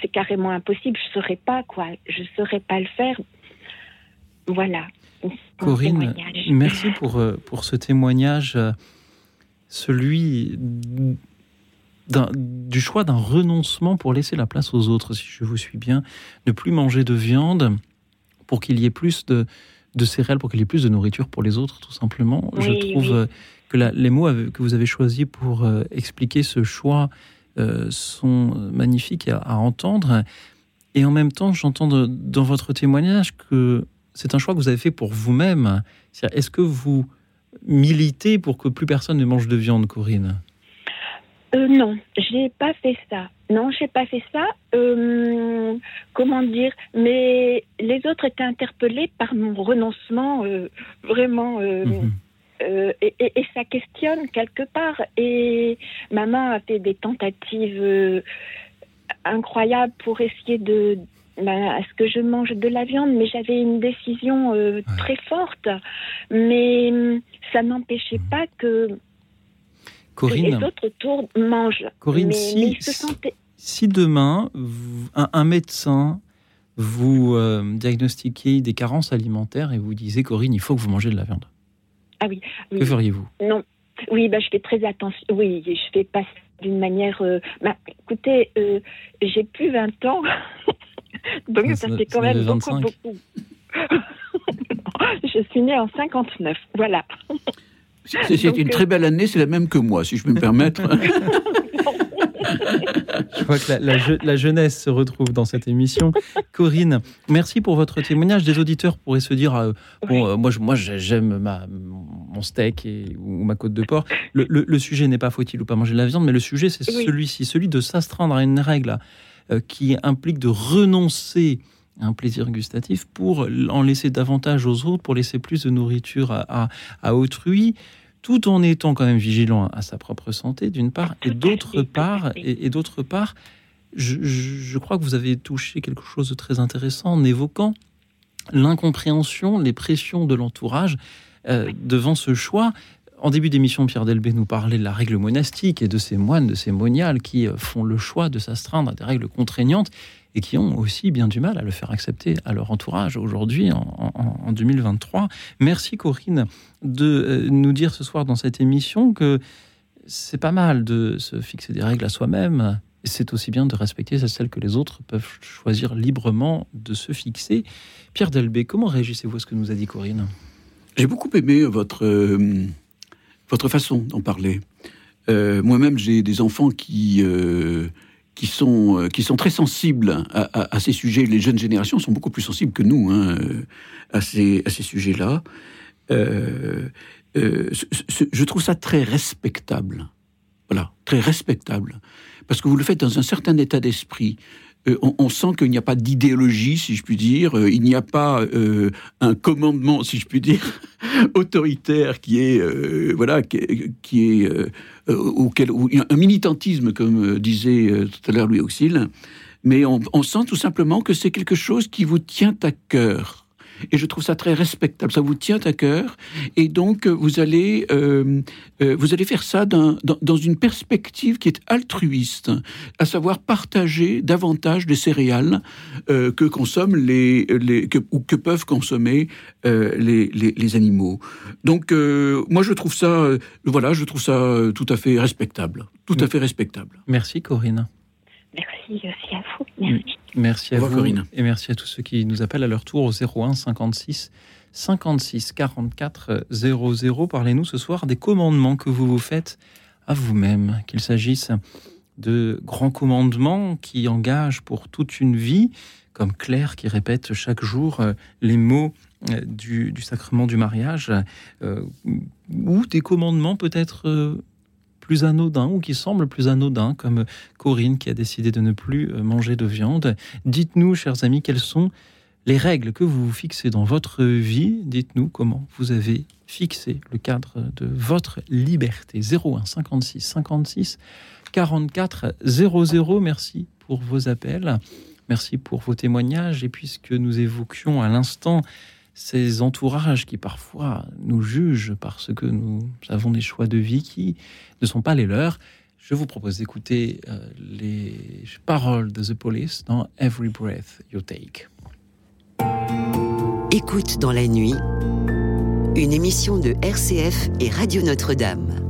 c'est carrément impossible. Je ne saurais pas, quoi. Je ne saurais pas le faire. Voilà. Corinne, merci pour, euh, pour ce témoignage, euh, celui du choix d'un renoncement pour laisser la place aux autres, si je vous suis bien, ne plus manger de viande pour qu'il y ait plus de, de céréales, pour qu'il y ait plus de nourriture pour les autres, tout simplement. je trouve euh, que les mots que vous avez choisis pour expliquer ce choix euh, sont magnifiques à, entendre. Et en même temps, j'entends dans votre témoignage que c'est un choix que vous avez fait pour vous-même. Est-ce que vous militez pour que plus personne ne mange de viande, Corinne? Euh, non, j'ai pas fait ça. Non, j'ai pas fait ça. Euh, comment dire? Mais les autres étaient interpellés par mon renoncement euh, vraiment. Mhm. Euh, et, ça questionne quelque part. Et maman a fait des tentatives euh, incroyables pour essayer de ben, à ce que je mange de la viande, mais j'avais une décision euh, très forte. Mais hum, ça n'empêchait pas que, les autres autour mangent. Corinne, si, si, demain, un, médecin vous diagnostiquait des carences alimentaires et vous disait, Corinne, il faut que vous mangez de la viande ah oui. Que feriez-vous? Non. Oui, bah, je fais très attention. Oui, je fais pas d'une manière. Euh, bah, écoutez, euh, j'ai plus 20 ans. Donc ah, ça, fait quand même beaucoup, beaucoup. je suis née en 59. Voilà. C'est une très belle année, c'est la même que moi, si je peux me permettre. Je vois que la, jeunesse se retrouve dans cette émission. Corinne, merci pour votre témoignage. Des auditeurs pourraient se dire euh, bon, euh, moi, moi, j'aime mon steak et, ou ma côte de porc. Le, sujet n'est pas faut-il ou pas manger de la viande, mais le sujet, c'est celui-ci, celui de s'astreindre à une règle euh, qui implique de renoncer à un plaisir gustatif pour en laisser davantage aux autres, pour laisser plus de nourriture à, à autrui tout en étant quand même vigilant à sa propre santé, d'une part, et d'autre part, et, d'autre part, je, crois que vous avez touché quelque chose de très intéressant en évoquant l'incompréhension, les pressions de l'entourage euh, devant ce choix. En début d'émission, Pierre Delbé nous parlait de la règle monastique et de ces moines, de ces moniales qui euh, font le choix de s'astreindre à des règles contraignantes et qui ont aussi bien du mal à le faire accepter à leur entourage aujourd'hui, en, 2023. Merci Corinne de euh, nous dire ce soir dans cette émission que c'est pas mal de se fixer des règles à soi-même, c'est aussi bien de respecter celles que les autres peuvent choisir librement de se fixer. Pierre Delbé, comment réagissez-vous à ce que nous a dit Corinne? J'ai beaucoup aimé votre, euh, votre façon d'en parler. Euh, moi-même, j'ai des enfants qui, euh, qui, sont, qui sont très sensibles à, ces sujets. Les jeunes générations sont beaucoup plus sensibles que nous hein, à ces, à ces sujets-là. je trouve ça très respectable. Voilà, très respectable parce que vous le faites dans un certain état d'esprit. Euh, on, sent qu'il n'y a pas d'idéologie, si je puis dire, euh, il n'y a pas euh, un commandement, si je puis dire, autoritaire qui est, voilà, qui, est auquel, un militantisme, comme disait tout à l'heure Louis Auxil, mais on sent tout simplement que c'est quelque chose qui vous tient à cœur. Et je trouve ça très respectable. Ça vous tient à cœur. Et donc, vous allez, euh, euh, vous allez faire ça dans, dans, une perspective qui est altruiste, à savoir partager davantage des céréales euh, que consomment les, les que, ou que peuvent consommer les, les, les, animaux. Donc, moi, je trouve ça, voilà, je trouve ça tout à fait respectable. Tout à fait respectable. Merci, Corinne. Merci aussi à vous. Merci. Merci à vous, Corinne. Et merci à tous ceux qui nous appellent à leur tour au 01 56 56 44 00. Parlez-nous ce soir des commandements que vous vous faites à vous-même, qu'il s'agisse de grands commandements qui engagent pour toute une vie, comme Claire qui répète chaque jour euh, les mots euh, du, sacrement du mariage, euh, ou des commandements peut-être plus anodins ou qui semblent plus anodins, comme Corinne qui a décidé de ne plus euh, manger de viande. Dites-nous, chers amis, quelles sont les règles que vous fixez dans votre vie. Dites-nous comment vous avez fixé le cadre de votre liberté. 01 56 56 44 00. Merci pour vos appels. Merci pour vos témoignages. Et puisque nous évoquions à l'instant ces entourages qui parfois nous jugent parce que nous avons des choix de vie qui ne sont pas les leurs. Je vous propose d'écouter euh, les paroles de The Police dans Every Breath You Take. Écoute dans la nuit, une émission de RCF et Radio Notre-Dame.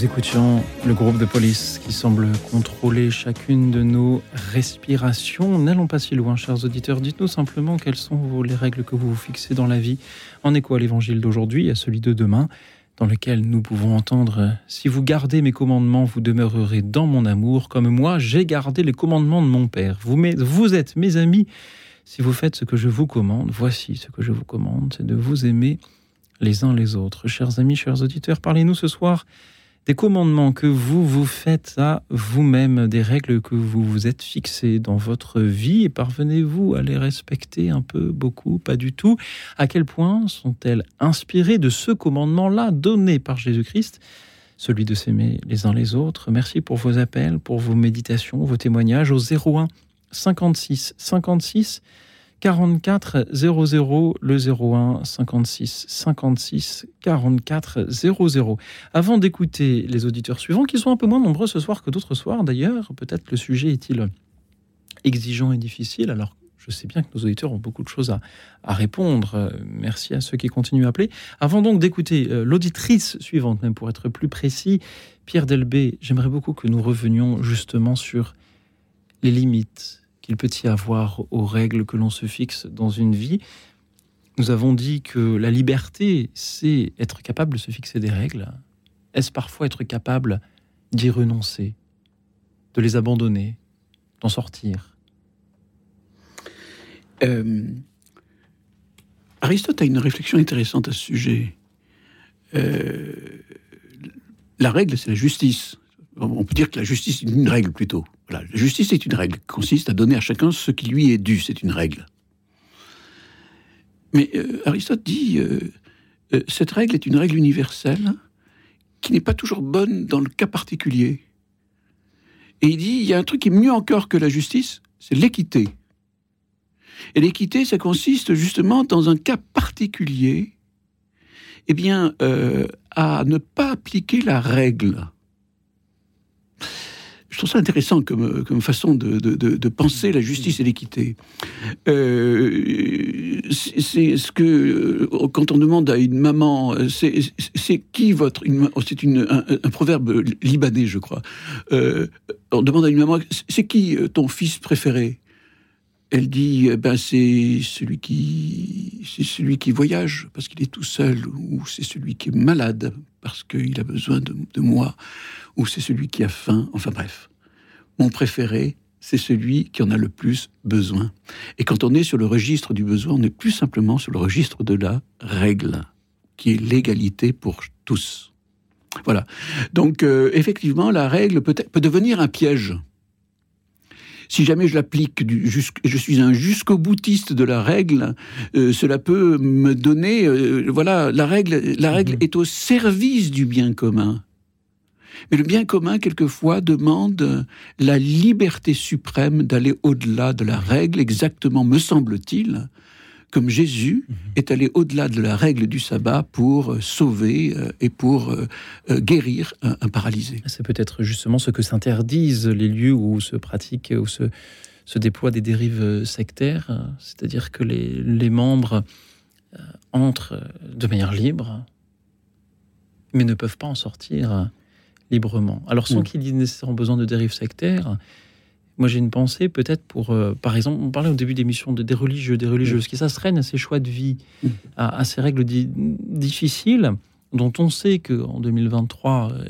Nous écoutions le groupe de police qui semble contrôler chacune de nos respirations. N'allons pas si loin, chers auditeurs. Dites-nous simplement quelles sont les règles que vous vous fixez dans la vie en écho à l'évangile d'aujourd'hui et à celui de demain, dans lequel nous pouvons entendre Si vous gardez mes commandements, vous demeurerez dans mon amour, comme moi j'ai gardé les commandements de mon Père. Vous, êtes mes amis si vous faites ce que je vous commande. Voici ce que je vous commande, c'est de vous aimer les uns les autres. Chers amis, chers auditeurs, parlez-nous ce soir des commandements que vous vous faites à vous-même, des règles que vous vous êtes fixées dans votre vie et parvenez-vous à les respecter un peu, beaucoup, pas du tout? À quel point sont-elles inspirées de ce commandement-là donné par Jésus-Christ celui de s'aimer les uns les autres? Merci pour vos appels, pour vos méditations, vos témoignages au 01 56 56 44 00 le 01 56 56 44 00. Avant d'écouter les auditeurs suivants, qui sont un peu moins nombreux ce soir que d'autres soirs d'ailleurs, peut-être le sujet est-il exigeant et difficile, alors je sais bien que nos auditeurs ont beaucoup de choses à, répondre. Merci à ceux qui continuent à appeler. Avant donc d'écouter euh, l'auditrice suivante, même pour être plus précis, Pierre Delbé, j'aimerais beaucoup que nous revenions justement sur les limites qu'il peut y avoir aux règles que l'on se fixe dans une vie. Nous avons dit que la liberté, c'est être capable de se fixer des règles. Est-ce parfois être capable d'y renoncer, de les abandonner, d'en sortir? Euh, Aristote a une réflexion intéressante à ce sujet. Euh, la règle, c'est la justice. On peut dire que la justice est une règle plutôt. La justice est une règle, qui consiste à donner à chacun ce qui lui est dû, c'est une règle. Mais euh, Aristote dit, euh, euh, cette règle est une règle universelle qui n'est pas toujours bonne dans le cas particulier. Et il dit, il y a un truc qui est mieux encore que la justice, c'est l'équité. Et l'équité, ça consiste justement dans un cas particulier, eh bien, à ne pas appliquer la règle je trouve ça intéressant comme, façon de, penser la justice et l'équité. Euh, c'est ce que, euh, quand on demande à une maman, c'est qui votre. Oh, c'est un, un, proverbe libanais, je crois. Euh, on demande à une maman, c'est qui ton fils préféré? Elle dit, eh ben c'est celui qui, c'est celui qui voyage parce qu'il est tout seul, ou c'est celui qui est malade parce qu'il a besoin de, moi, ou c'est celui qui a faim. Enfin bref, mon préféré, c'est celui qui en a le plus besoin. Et quand on est sur le registre du besoin, on est plus simplement sur le registre de la règle, qui est l'égalité pour tous. Voilà. Donc euh, effectivement, la règle peut, peut devenir un piège si jamais je l'applique, je suis un jusqu'au boutiste de la règle, euh, cela peut me donner, euh, voilà, la règle, la règle mhm. est au service du bien commun. Mais le bien commun, quelquefois, demande la liberté suprême d'aller au-delà de la règle, exactement, me semble-t-il, comme Jésus mhm. est allé au-delà de la règle du sabbat pour euh, sauver euh, et pour euh, guérir un, paralysé. C'est peut-être justement ce que s'interdisent les lieux où se pratiquent, où se, se déploient des dérives sectaires, c'est-à-dire que les, les membres entrent de manière libre, mais ne peuvent pas en sortir librement. Alors sans qu'il y ait nécessairement besoin de dérives sectaires, moi, j'ai une pensée peut-être pour, euh, par exemple, on parlait au début d'émission de des religieux, des religieuses qui s'astreignent à ces choix de vie, mm. à, ces règles difficiles, dont on sait qu'en 2023, euh,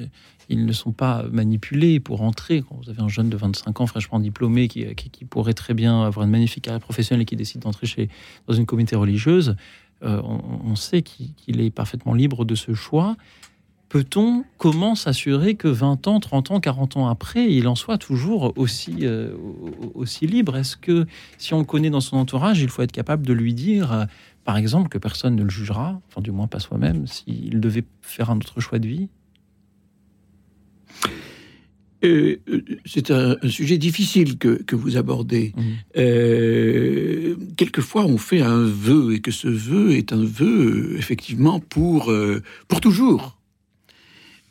ils ne sont pas manipulés pour entrer. Quand vous avez un jeune de 25 ans fraîchement diplômé qui, qui, pourrait très bien avoir une magnifique carrière professionnelle et qui décide d'entrer chez dans une communauté religieuse, euh, on, on, sait qu'il est parfaitement libre de ce choix peut-on, comment s'assurer que 20 ans, 30 ans, 40 ans après, il en soit toujours aussi, euh, aussi libre? Est-ce que si on le connaît dans son entourage, il faut être capable de lui dire, euh, par exemple, que personne ne le jugera, enfin du moins pas soi-même, s'il devait faire un autre choix de vie? Euh, c'est un, sujet difficile que, que vous abordez. Mmh. quelquefois, on fait un vœu et que ce vœu est un vœu effectivement pour pour toujours.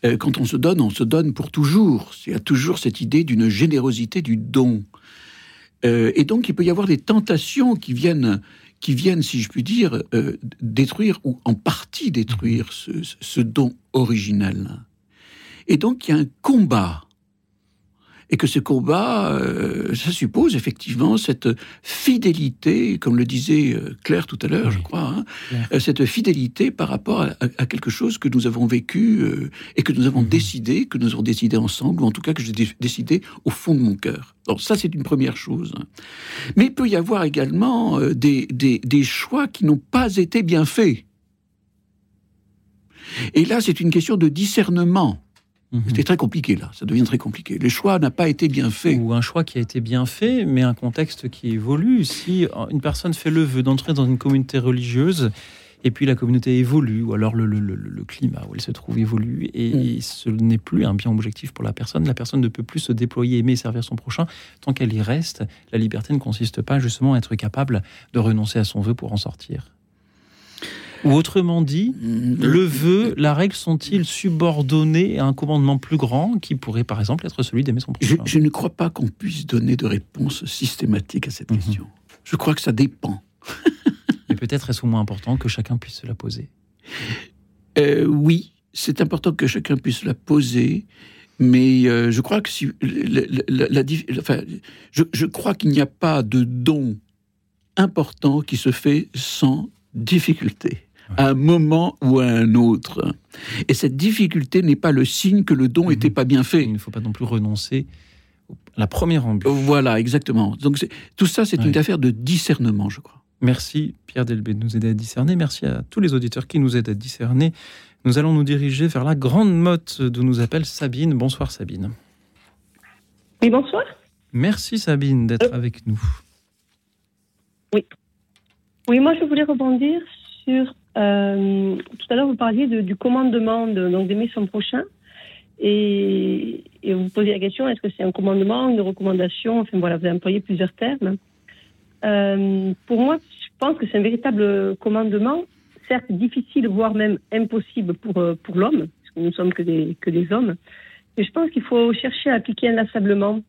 Euh, quand on se donne, on se donne pour toujours. Il y a toujours cette idée d'une générosité du don. Euh, et donc, il peut y avoir des tentations qui viennent, qui viennent, si je puis dire, euh, détruire ou en partie détruire ce, don originel. Et donc, il y a un combat et que ce combat, euh, ça suppose effectivement cette fidélité, comme le disait euh, Claire tout à l'heure, je crois, hein, euh, cette fidélité par rapport à, quelque chose que nous avons vécu et que nous avons mhm. décidé, que nous avons décidé ensemble, ou en tout cas que j'ai décidé au fond de mon cœur. Alors ça, c'est une première chose. Mais il peut y avoir également des, des, des choix qui n'ont pas été bien faits. Et là, c'est une question de discernement. Mhm. C'était très compliqué là, ça devient très compliqué. Le choix n'a pas été bien fait. Ou un choix qui a été bien fait, mais un contexte qui évolue. Si une personne fait le vœu d'entrer dans une communauté religieuse, et puis la communauté évolue, ou alors le, climat où elle se trouve évolue, et, mm. ce n'est plus un bien objectif pour la personne. La personne ne peut plus se déployer, aimer et servir son prochain. Tant qu'elle y reste, la liberté ne consiste pas justement à être capable de renoncer à son vœu pour en sortir. Ou autrement dit, le vœu, la règle sont-ils subordonnés à un commandement plus grand qui pourrait par exemple être celui d'aimer son prochain? je, ne crois pas qu'on puisse donner de réponse systématique à cette mhm. question. Je crois que ça dépend. Mais peut-être est-ce au moins important que chacun puisse se la poser euh, Oui, c'est important que chacun puisse la poser. Mais euh, je crois que si la, enfin, je, je crois qu'il n'y a pas de don important qui se fait sans difficulté à un moment ou à un autre. Et cette difficulté n'est pas le signe que le don n'était mhm. pas bien fait. Il ne faut pas non plus renoncer à la première embûche. Voilà, exactement. Donc tout ça, c'est une affaire de discernement, je crois. Merci Pierre Delbé de nous aider à discerner. Merci à tous les auditeurs qui nous aident à discerner. Nous allons nous diriger vers la grande motte d'où nous appelle Sabine. Bonsoir Sabine. Oui, bonsoir. Merci Sabine d'être avec nous. Oui. Oui, moi je voulais rebondir sur euh, tout à l'heure, vous parliez du commandement, donc d'aimer son prochain. Et, vous posez la question est-ce que c'est un commandement, une recommandation? Enfin voilà, vous avez plusieurs termes. Euh, pour moi, je pense que c'est un véritable commandement, certes difficile, voire même impossible pour, euh, pour l'homme, parce que nous ne sommes que des, que des hommes. Mais je pense qu'il faut chercher à appliquer inlassablement.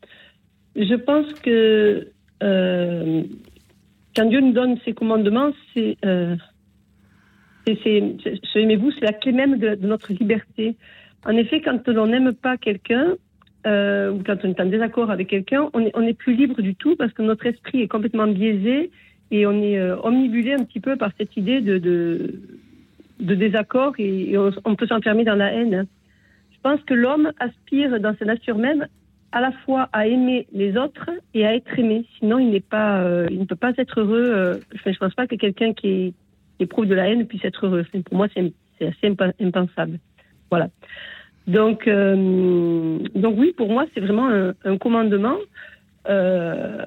Je pense que quand Dieu nous donne ses commandements, c'est, aimez-vous, c'est la clé même de, notre liberté. En effet, quand on n'aime pas quelqu'un, euh, ou quand on est en désaccord avec quelqu'un, on est, on est plus libre du tout parce que notre esprit est complètement biaisé et on est euh, omnibulé un petit peu par cette idée de, de, désaccord et, on, peut s'enfermer dans la haine. Je pense que l'homme aspire dans sa nature même à la fois à aimer les autres et à être aimé. Sinon, il n'est pas, euh, il ne peut pas être heureux. je ne pense pas que quelqu'un qui est, éprouve de la haine puisse être heureux. Pour moi, c'est assez impensable. Voilà. Donc, euh, donc oui, pour moi, c'est vraiment un, commandement. Euh,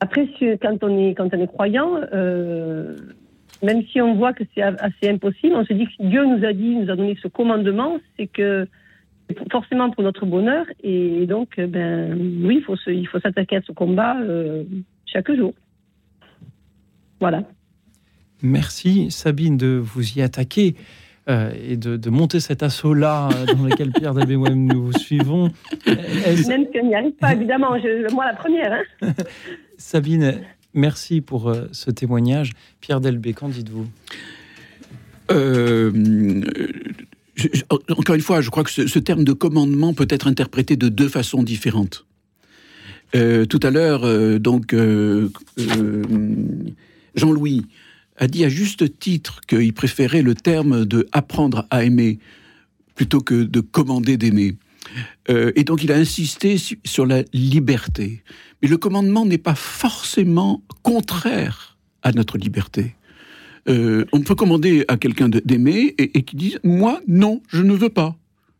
après, quand on est quand on est croyant, euh, même si on voit que c'est assez impossible, on se dit que Dieu nous a dit, nous a donné ce commandement, c'est que forcément pour notre bonheur. Et donc, ben oui, il faut s'attaquer à ce combat chaque jour. Voilà. Merci Sabine de vous y attaquer euh, et de, monter cet assaut-là euh, dans lequel Pierre moi nous vous suivons. Même si on n'y arrive pas, évidemment, moi la première. Hein. Sabine, merci pour euh, ce témoignage. Pierre Delbé, qu'en dites-vous? Encore une fois, je crois que ce, terme de commandement peut être interprété de deux façons différentes. tout à l'heure, donc, Jean-Louis a dit à juste titre qu'il préférait le terme de apprendre à aimer plutôt que de commander d'aimer. Euh, et donc il a insisté sur la liberté. Mais le commandement n'est pas forcément contraire à notre liberté. Euh, on peut commander à quelqu'un d'aimer et, et qui dise moi non, je ne veux pas,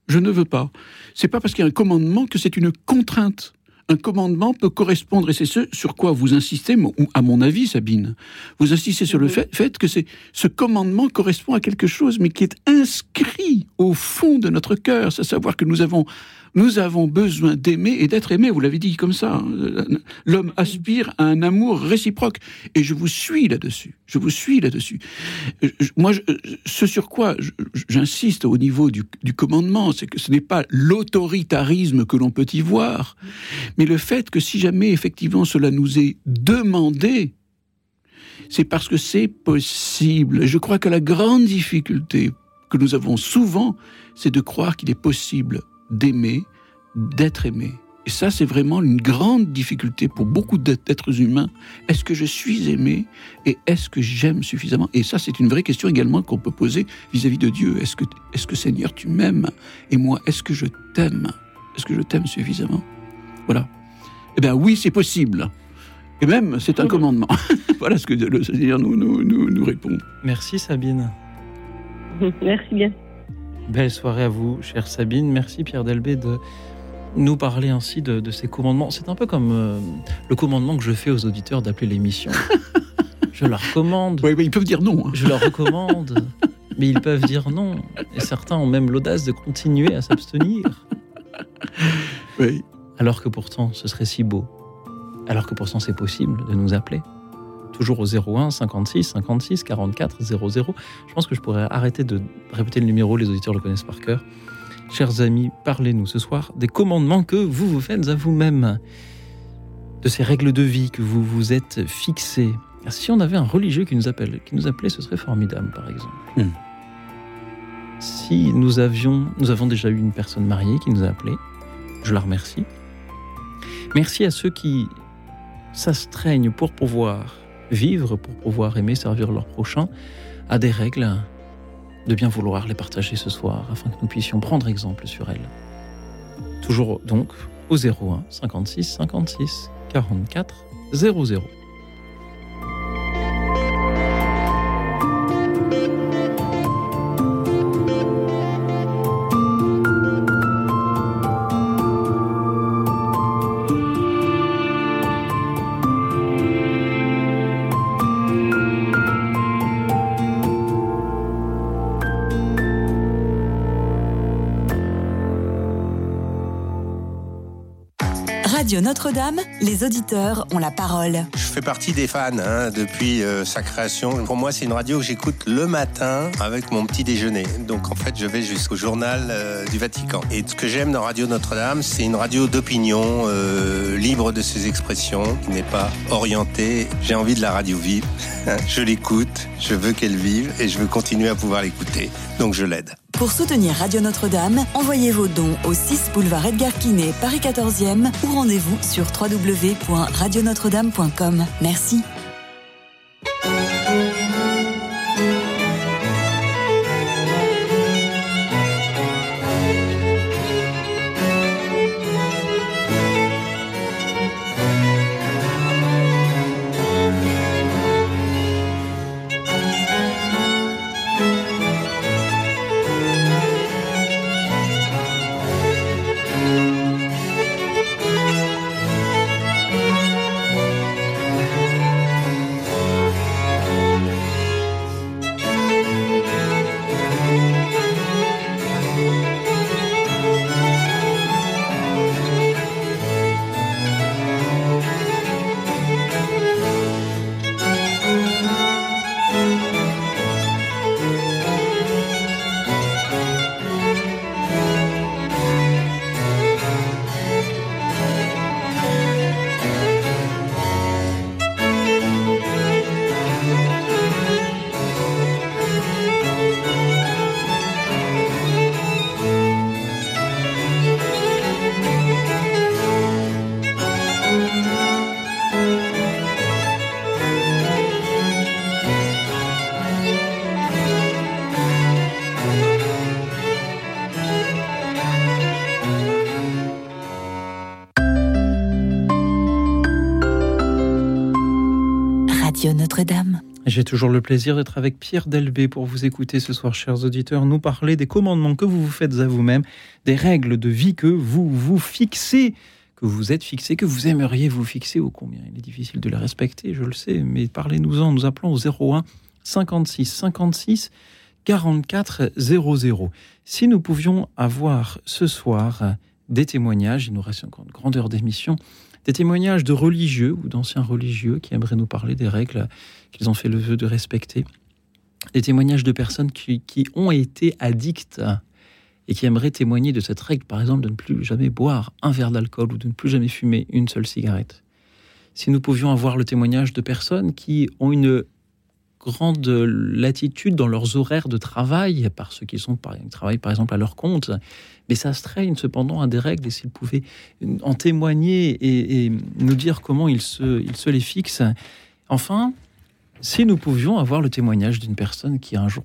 je ne veux pas. C'est pas parce qu'il y a un commandement que c'est une contrainte un commandement peut correspondre, et c'est ce sur quoi vous insistez, à mon avis, Sabine, vous insistez sur le fait, fait que ce commandement correspond à quelque chose, mais qui est inscrit au fond de notre cœur, c'est à savoir que nous avons nous avons besoin d'aimer et d'être aimé, vous l'avez dit comme ça. Hein. L'homme aspire à un amour réciproque. Et je vous suis là-dessus. Je vous suis là-dessus. Moi, ce sur quoi j'insiste au niveau du, commandement, c'est que ce n'est pas l'autoritarisme que l'on peut y voir, mais le fait que si jamais effectivement cela nous est demandé, c'est parce que c'est possible. Je crois que la grande difficulté que que nous avons souvent, c'est de croire qu'il est possible d'aimer, d'être aimé. Et ça, c'est vraiment une grande difficulté pour beaucoup d'êtres humains. Est-ce que je suis aimé et est-ce que j'aime suffisamment? Et ça, c'est une vraie question également qu'on peut poser vis-à-vis de Dieu. Est-ce que, est que Seigneur, tu m'aimes? Et moi, est-ce que je t'aime? Est-ce que je t'aime suffisamment? Voilà. Eh bien oui, c'est possible. Et même, c'est un commandement. voilà ce que le Seigneur nous, nous, nous, nous répond. Merci Sabine. Merci bien. Belle soirée à vous, chère Sabine. Merci Pierre Delbé de nous parler ainsi de, ces commandements. C'est un peu comme euh, le commandement que je fais aux auditeurs d'appeler l'émission. je leur recommande. Oui, ils peuvent dire non. Hein. Je leur recommande. mais ils peuvent dire non. Et certains ont même l'audace de continuer à s'abstenir. Oui. Alors que pourtant, ce serait si beau. Alors que pourtant, c'est possible de nous appeler. Toujours au 01 56 56 44 00. Je pense que je pourrais arrêter de répéter le numéro, les auditeurs le connaissent par cœur. Chers amis, parlez-nous ce soir des commandements que vous vous faites à vous-même, de ces règles de vie que vous vous êtes fixées. Si on avait un religieux qui nous, appelle, qui nous appelait, ce serait formidable, par exemple. Hmm. Si nous avions, nous avons déjà eu une personne mariée qui nous a appelé, je la remercie. Merci à ceux qui s'astreignent pour pouvoir vivre, pour pouvoir aimer, servir leur prochain, à des règles de bien vouloir les partager ce soir afin que nous puissions prendre exemple sur elles. Toujours donc au 01 56 56 44 00. Notre-Dame, les auditeurs ont la parole. Je fais partie des fans hein, depuis euh, sa création. Pour moi, c'est une radio que j'écoute le matin avec mon petit déjeuner. Donc en fait, je vais jusqu'au journal euh, du Vatican. Et ce que j'aime dans Radio Notre-Dame, c'est une radio d'opinion, euh, libre de ses expressions, qui n'est pas orientée. J'ai envie de la radio vive. je l'écoute, je veux qu'elle vive et je veux continuer à pouvoir l'écouter. Donc je l'aide. Pour soutenir Radio Notre-Dame, envoyez vos dons au 6 boulevard Edgar Quinet, Paris 14e ou rendez-vous sur www.radionotre-dame.com. Merci. Toujours le plaisir d'être avec Pierre Delbé pour vous écouter ce soir, chers auditeurs, nous parler des commandements que vous vous faites à vous-même, des règles de vie que vous vous fixez, que vous êtes fixé, que vous aimeriez vous fixer. Ô combien il est difficile de les respecter, je le sais, mais parlez-nous-en, nous appelons au 01 56 56 44 00. Si nous pouvions avoir ce soir des témoignages, il nous reste encore une grande heure d'émission, des témoignages de religieux ou d'anciens religieux qui aimeraient nous parler des règles qu'ils ont fait le vœu de respecter, des témoignages de personnes qui, ont été addictes et qui aimeraient témoigner de cette règle, par exemple, de ne plus jamais boire un verre d'alcool ou de ne plus jamais fumer une seule cigarette. Si nous pouvions avoir le témoignage de personnes qui ont une grande latitude dans leurs horaires de travail, par ceux qui sont, par, travaillent par exemple à leur compte, mais ça s'astreignent cependant à des règles, et s'ils pouvaient en témoigner et, nous dire comment ils se, ils se les fixent. Enfin, si nous pouvions avoir le témoignage d'une personne qui a un jour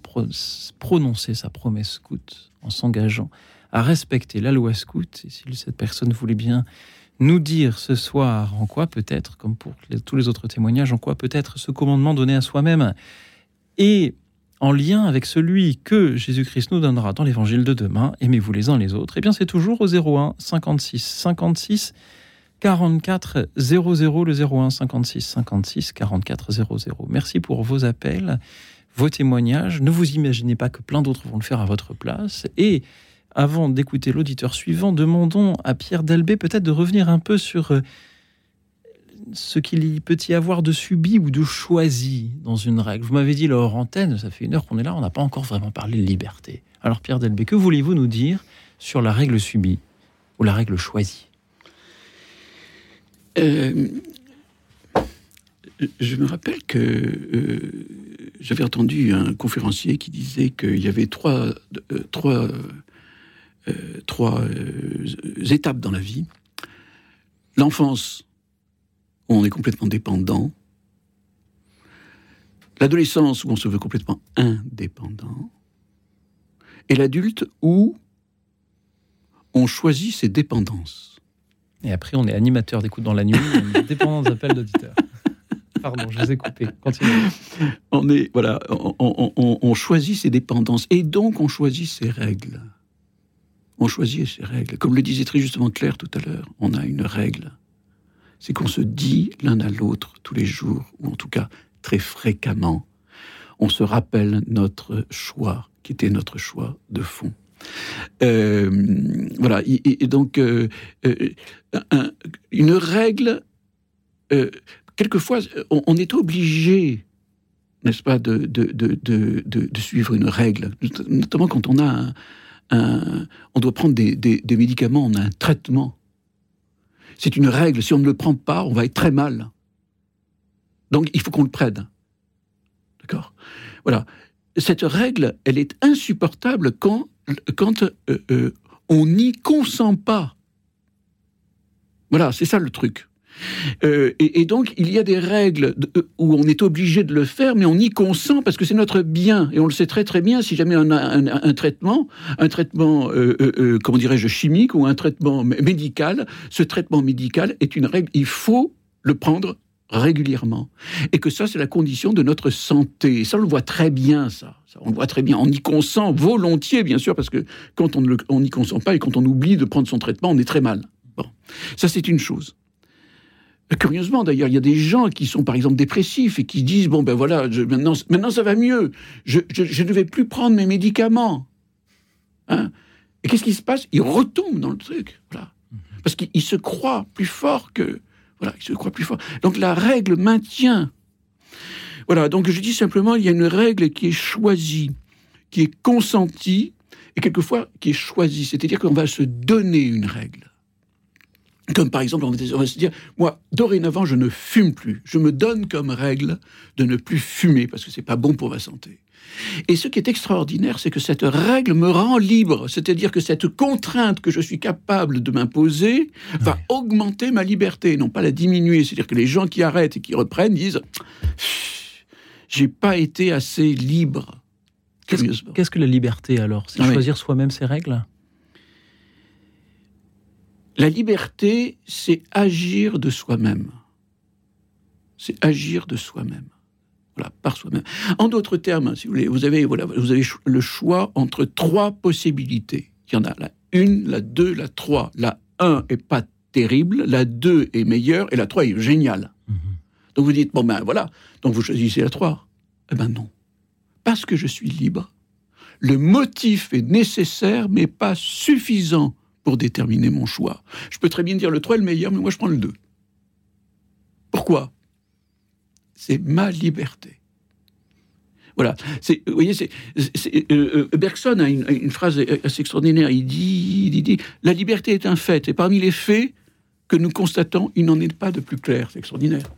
prononcé sa promesse scout en s'engageant à respecter la loi scout, et si cette personne voulait bien nous dire ce soir en quoi peut-être, comme pour tous les autres témoignages, en quoi peut-être ce commandement donné à soi-même est en lien avec celui que Jésus-Christ nous donnera dans l'évangile de demain, aimez-vous les uns les autres, eh bien c'est toujours au 01 56 56 44 00 le 01 56 56 44 00. Merci pour vos appels, vos témoignages. Ne vous imaginez pas que plein d'autres vont le faire à votre place et avant d'écouter l'auditeur suivant, demandons à Pierre Delbé peut-être de revenir un peu sur euh, ce qu'il peut y avoir de subi ou de choisi dans une règle. Vous m'avez dit, leur antenne, ça fait une heure qu'on est là, on n'a pas encore vraiment parlé de liberté. Alors Pierre Delbé, que voulez-vous nous dire sur la règle subie ou la règle choisie? Euh, Je me rappelle que euh, j'avais entendu un conférencier qui disait qu'il y avait trois, trois euh, étapes dans la vie. L'enfance, où on est complètement dépendant. L'adolescence, où on se veut complètement indépendant. Et l'adulte, où on choisit ses dépendances. Et après, on est animateur d'écoute dans la nuit, on est dépendant des appels d'auditeurs. Pardon, je vous ai coupé. Continuez. On est, voilà, on, choisit ses dépendances et donc on choisit ses règles on choisit ses règles. Comme le disait très justement Claire tout à l'heure, on a une règle. C'est qu'on se dit l'un à l'autre tous les jours, ou en tout cas très fréquemment. On se rappelle notre choix, qui était notre choix de fond. Euh, voilà, et, donc euh, euh, une règle, quelquefois on, est obligé, n'est-ce pas, de de, suivre une règle, notamment quand on a un, on doit prendre des, médicaments, on a un traitement. C'est une règle, si on ne le prend pas, on va être très mal. Donc il faut qu'on le prenne. D'accord? Voilà. Cette règle, elle est insupportable quand, euh, euh, on n'y consent pas. Voilà, c'est ça le truc. Euh, et, donc, il y a des règles euh, où on est obligé de le faire, mais on y consent parce que c'est notre bien. Et on le sait très très bien, si jamais on a un, traitement, un traitement, euh, comment dirais-je, chimique ou un traitement médical, ce traitement médical est une règle, il faut le prendre régulièrement. Et que ça, c'est la condition de notre santé. Et ça, on le voit très bien, ça. on le voit très bien. On y consent volontiers, bien sûr, parce que quand on n'y consent pas et quand on oublie de prendre son traitement, on est très mal. Bon. Ça, c'est une chose. Curieusement, d'ailleurs, il y a des gens qui sont, par exemple, dépressifs et qui disent bon ben voilà, maintenant, maintenant ça va mieux. Je, ne vais plus prendre mes médicaments. Hein? Et qu'est-ce qui se passe? Ils retombent dans le truc, voilà, parce qu'ils se croient plus fort que voilà, ils se croient plus fort. Donc la règle maintient. Voilà, donc je dis simplement, il y a une règle qui est choisie, qui est consentie, et quelquefois qui est choisie. C'est-à-dire qu'on va se donner une règle. Comme par exemple, on va se dire, moi, dorénavant, je ne fume plus. Je me donne comme règle de ne plus fumer parce que c'est pas bon pour ma santé. Et ce qui est extraordinaire, c'est que cette règle me rend libre. C'est-à-dire que cette contrainte que je suis capable de m'imposer va augmenter ma liberté, non pas la diminuer. C'est-à-dire que les gens qui arrêtent et qui reprennent disent, j'ai pas été assez libre. Qu'est-ce que la liberté alors? C'est choisir soi-même ses règles? La liberté, c'est agir de soi-même. C'est agir de soi-même. Voilà, par soi-même. En d'autres termes, si vous voulez, vous avez, voilà, vous avez le choix entre trois possibilités. Il y en a la une, la deux, la trois. La un est pas terrible, la deux est meilleure et la trois est géniale. Mhm. Donc vous dites, bon ben voilà, donc vous choisissez la trois. Eh ben non. Parce que je suis libre, le motif est nécessaire mais pas suffisant pour déterminer mon choix. Je peux très bien dire le 3 est le meilleur, mais moi je prends le 2. Pourquoi? C'est ma liberté. Voilà. Vous voyez, c'est, euh, euh, Bergson a une, phrase assez extraordinaire. Il dit, il dit La liberté est un fait, et parmi les faits que nous constatons, il n'en est pas de plus clair. C'est extraordinaire.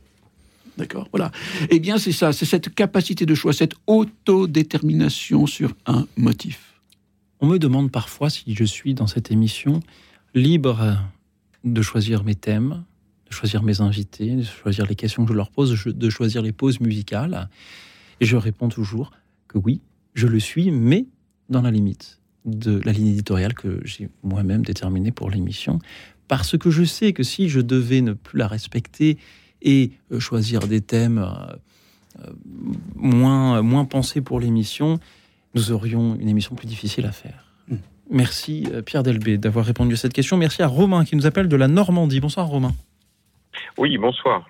D'accord, voilà. Eh bien, c'est ça, c'est cette capacité de choix, cette autodétermination sur un motif. On me demande parfois si je suis dans cette émission libre de choisir mes thèmes, de choisir mes invités, de choisir les questions que je leur pose, de choisir les pauses musicales. Et je réponds toujours que oui, je le suis, mais dans la limite de la ligne éditoriale que j'ai moi-même déterminée pour l'émission. Parce que je sais que si je devais ne plus la respecter et euh, choisir des thèmes euh, euh, moins, moins pensés pour l'émission, nous aurions une émission plus difficile à faire. Hmm. Merci Pierre Delbé d'avoir répondu à cette question. Merci à Romain qui nous appelle de la Normandie. Bonsoir Romain. Oui, bonsoir.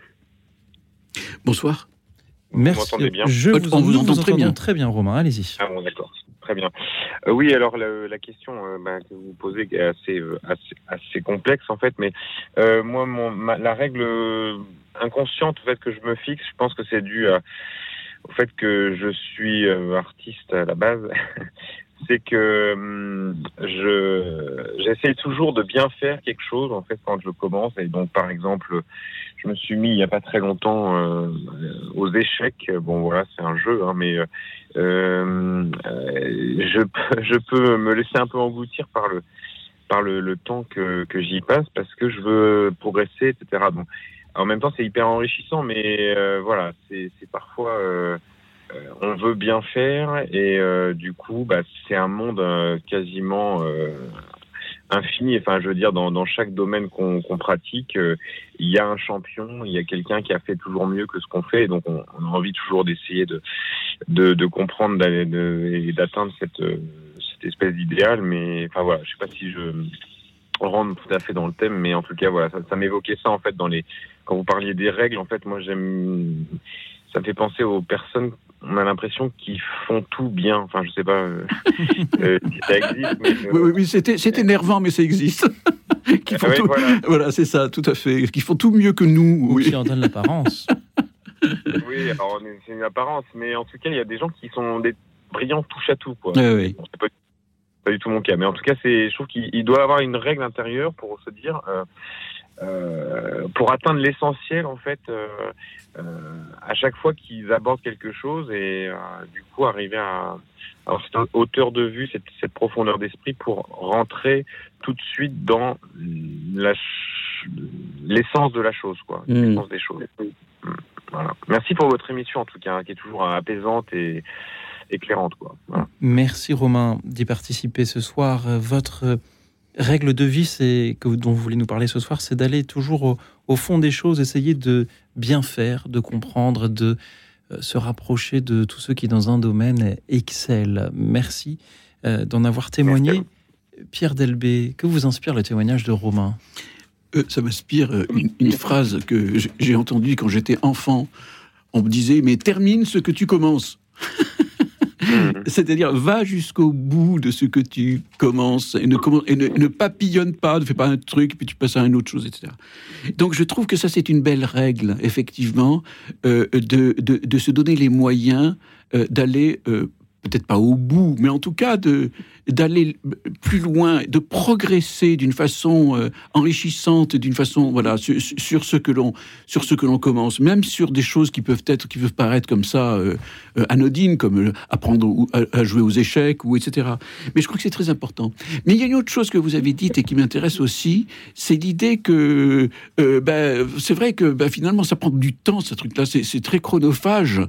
Bonsoir. Merci. bien? Je vous, on vous entend très bien. Très bien, Romain. Allez-y. Ah bon, d'accord. Très bien. Euh, oui, alors la, question euh, bah, que vous posez est assez, euh, assez, assez, complexe en fait, mais moi, mon, la règle inconsciente en fait que je me fixe, je pense que c'est dû au fait que je suis artiste à la base. c'est que hum, je j'essaie toujours de bien faire quelque chose en fait quand je commence et donc par exemple je me suis mis il y a pas très longtemps euh, aux échecs. Bon voilà, c'est un jeu, hein, mais euh, euh je, je peux me laisser un peu engloutir par le par le, le temps que, que j'y passe parce que je veux progresser, etc. en même temps, c'est hyper enrichissant, mais euh, voilà, c'est parfois on veut bien faire et du coup, bah, c'est un monde quasiment infini. Enfin, je veux dire, dans, dans chaque domaine qu'on pratique, euh, il y a un champion, il y a quelqu'un qui a fait toujours mieux que ce qu'on fait. Et donc, on, a envie toujours d'essayer de, de, de, comprendre et d'atteindre cette, euh, cette espèce d'idéal. Mais enfin voilà, je sais pas si je rentre tout à fait dans le thème, mais en tout cas, voilà, ça, ça m'évoquait ça en fait dans les quand vous parliez des règles. En fait, moi, j'aime ça me fait penser aux personnes on a l'impression qu'ils font tout bien. Enfin, je sais pas euh, euh, ça existe. Mais, oui, oui, oui c'est énervant, mais ça existe. font tout... voilà, c'est ça, tout à fait. Qui font tout mieux que nous. Oui. Qui en donnent l'apparence. oui, alors c'est une apparence, mais en tout cas, il y a des gens qui sont des brillants touche à tout, quoi. oui. pas, pas, du tout mon cas, mais en tout cas, c'est, je trouve qu'il doit avoir une règle intérieure pour se dire. Euh, euh, pour atteindre l'essentiel en fait euh, euh, à chaque fois qu'ils abordent quelque chose et du coup arriver à alors cette hauteur de vue, cette, cette profondeur d'esprit pour rentrer tout de suite dans l'essence de la chose, quoi, mmh. l'essence des choses. Voilà. Merci pour votre émission en tout cas, hein, qui est toujours apaisante et éclairante, quoi. Merci Romain d'y participer ce soir. Votre règle de vie c'est, que, dont vous voulez nous parler ce soir, c'est d'aller toujours au, fond des choses, essayer de bien faire, de comprendre, de euh, se rapprocher de tous ceux qui, dans un domaine, excellent. Merci euh, d'en avoir témoigné. Pierre Delbé, que vous inspire le témoignage de Romain? Euh, Ça m'inspire une, une, phrase que j'ai entendue quand j'étais enfant. On me disait, mais termine ce que tu commences. Mm. C'est-à-dire, va jusqu'au bout de ce que tu commences et ne, ne, papillonne pas, ne fais pas un truc, puis tu passes à une autre chose, etc. Donc, je trouve que ça, c'est une belle règle, effectivement, euh, de, de, se donner les moyens euh, d'aller euh, peut-être pas au bout, mais en tout cas d'aller plus loin, de progresser d'une façon euh, enrichissante, d'une façon voilà sur, ce que l'on sur ce que l'on commence, même sur des choses qui peuvent être qui peuvent paraître comme ça euh, euh, anodines, comme apprendre à, jouer aux échecs ou etc. Mais je crois que c'est très important. Mais il y a une autre chose que vous avez dite et qui m'intéresse aussi, c'est l'idée que ben, c'est vrai que ben, finalement ça prend du temps ce truc-là, c'est très chronophage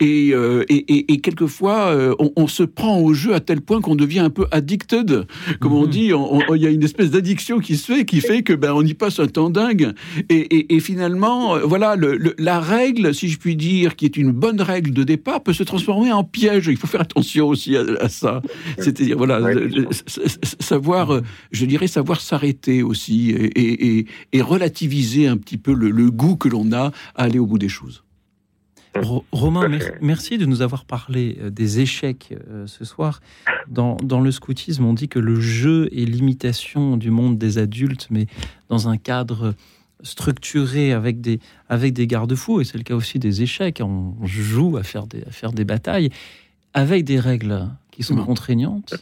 et, et, et quelquefois on, se prend au jeu à tel point qu'on devient un peu addicted, comme on mhm. dit. Il y a une espèce d'addiction qui se fait, qui fait que ben on y passe un temps dingue. Et, finalement, euh, voilà, la règle, si je puis dire, qui est une bonne règle de départ, peut se transformer en piège. Il faut faire attention aussi à, ça. C'est-à-dire, voilà, savoir, euh, je dirais, savoir s'arrêter aussi et, relativiser un petit peu le goût que l'on a à aller au bout des choses. Romain, merci de nous avoir parlé euh, des échecs euh, ce soir. Dans, le scoutisme, on dit que le jeu est l'imitation du monde des adultes, mais dans un cadre structuré avec des, avec des garde-fous, et c'est le cas aussi des échecs. On joue à faire des, à faire des batailles avec des règles qui sont contraignantes.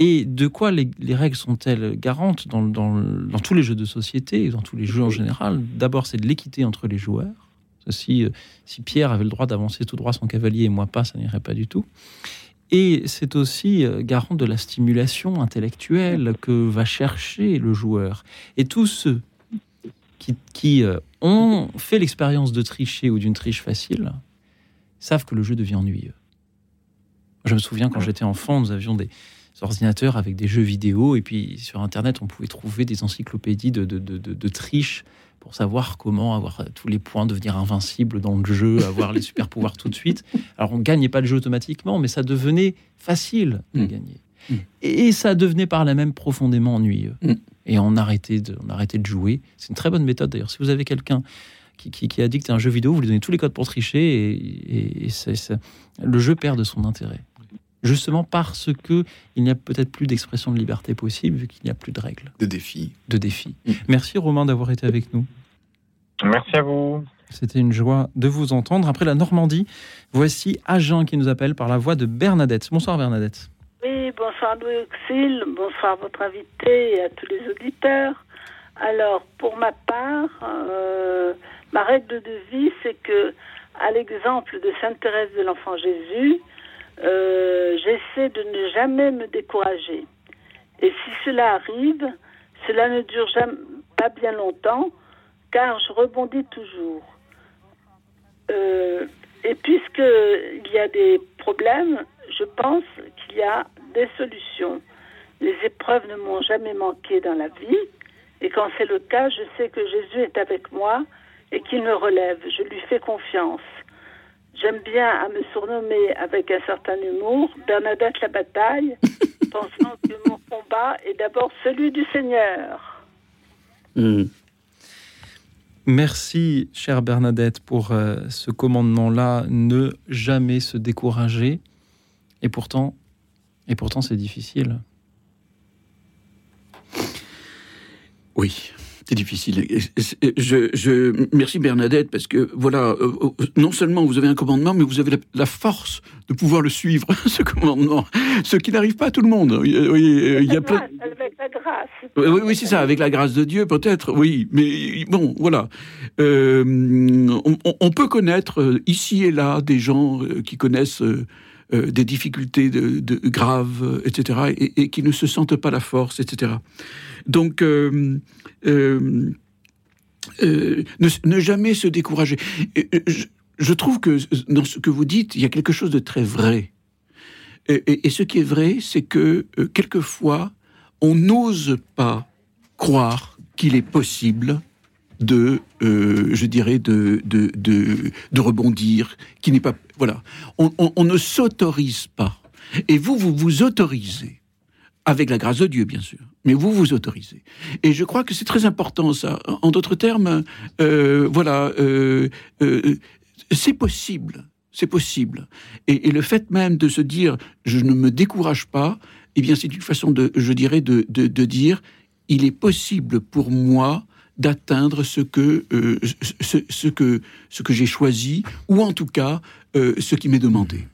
Et de quoi les, règles sont-elles garantes dans, dans tous les jeux de société et dans tous les jeux en général? D'abord, c'est de l'équité entre les joueurs Si, si Pierre avait le droit d'avancer tout droit son cavalier et moi pas, ça n'irait pas du tout. Et c'est aussi garant de la stimulation intellectuelle que va chercher le joueur. Et tous ceux qui, qui ont fait l'expérience de tricher ou d'une triche facile savent que le jeu devient ennuyeux. Je me souviens quand j'étais enfant, nous avions des ordinateurs avec des jeux vidéo et puis sur Internet, on pouvait trouver des encyclopédies de, de, de, de triche pour savoir comment avoir tous les points, devenir invincible dans le jeu, avoir les super pouvoirs tout de suite. Alors on gagnait pas le jeu automatiquement, mais ça devenait facile de mm. gagner. Mm. Et ça devenait par là même profondément ennuyeux. Mm. Et on arrêtait, de, on arrêtait de jouer. C'est une très bonne méthode d'ailleurs. Si vous avez quelqu'un qui, qui, qui, addict à un jeu vidéo, vous lui donnez tous les codes pour tricher et, et, le jeu perd de son intérêt justement parce que il n'y a peut-être plus d'expression de liberté possible vu qu'il n'y a plus de règles. De défis. De défis. Mm. Merci Romain d'avoir été avec nous. Merci à vous. C'était une joie de vous entendre. Après la Normandie, voici Agen qui nous appelle par la voix de Bernadette. Bonsoir Bernadette. Oui, bonsoir Louis Auxil, bonsoir votre invité et à tous les auditeurs. Alors, pour ma part, euh, ma règle de vie, c'est que, à l'exemple de Sainte Thérèse de l'Enfant Jésus, euh, j'essaie de ne jamais me décourager. Et si cela arrive, cela ne dure pas bien longtemps, car je rebondis toujours. Euh, et puisqu'il y a des problèmes, je pense qu'il y a des solutions. Les épreuves ne m'ont jamais manqué dans la vie, et quand c'est le cas, je sais que Jésus est avec moi et qu'il me relève. Je lui fais confiance. J'aime bien à me surnommer avec un certain humour Bernadette la bataille, pensant que mon combat est d'abord celui du Seigneur. Hmm. Merci, chère Bernadette, pour euh, ce commandement-là, ne jamais se décourager. Et pourtant, et pourtant, c'est difficile. Oui, c'est difficile. Je, je, merci Bernadette parce que voilà, euh, euh, non seulement vous avez un commandement, mais vous avez la, force de pouvoir le suivre, ce commandement, ce qui n'arrive pas à tout le monde. il y a plein... Avec la grâce. Oui, oui c'est ça, avec la grâce de Dieu peut-être, oui. Mais bon, voilà. Euh, on, peut connaître ici et là des gens qui connaissent des difficultés de, graves, etc., et, qui ne se sentent pas la force, etc. Donc, euh, euh, euh, ne, jamais se décourager. Je, trouve que dans ce que vous dites, il y a quelque chose de très vrai. Et, ce qui est vrai, c'est que quelquefois, on n'ose pas croire qu'il est possible de, je dirais, de, de, de, rebondir, qui n'est pas, voilà. On, ne s'autorise pas. Et vous, vous vous autorisez avec la grâce de Dieu, bien sûr. Mais vous vous autorisez. Et je crois que c'est très important, ça. En d'autres termes, euh, voilà, euh, euh, c'est possible. C'est possible. Et, le fait même de se dire, je ne me décourage pas, eh bien, c'est une façon de, je dirais, de, dire, il est possible pour moi d'atteindre ce que ce, ce, que ce que j'ai choisi ou en tout cas ce qui m'est demandé.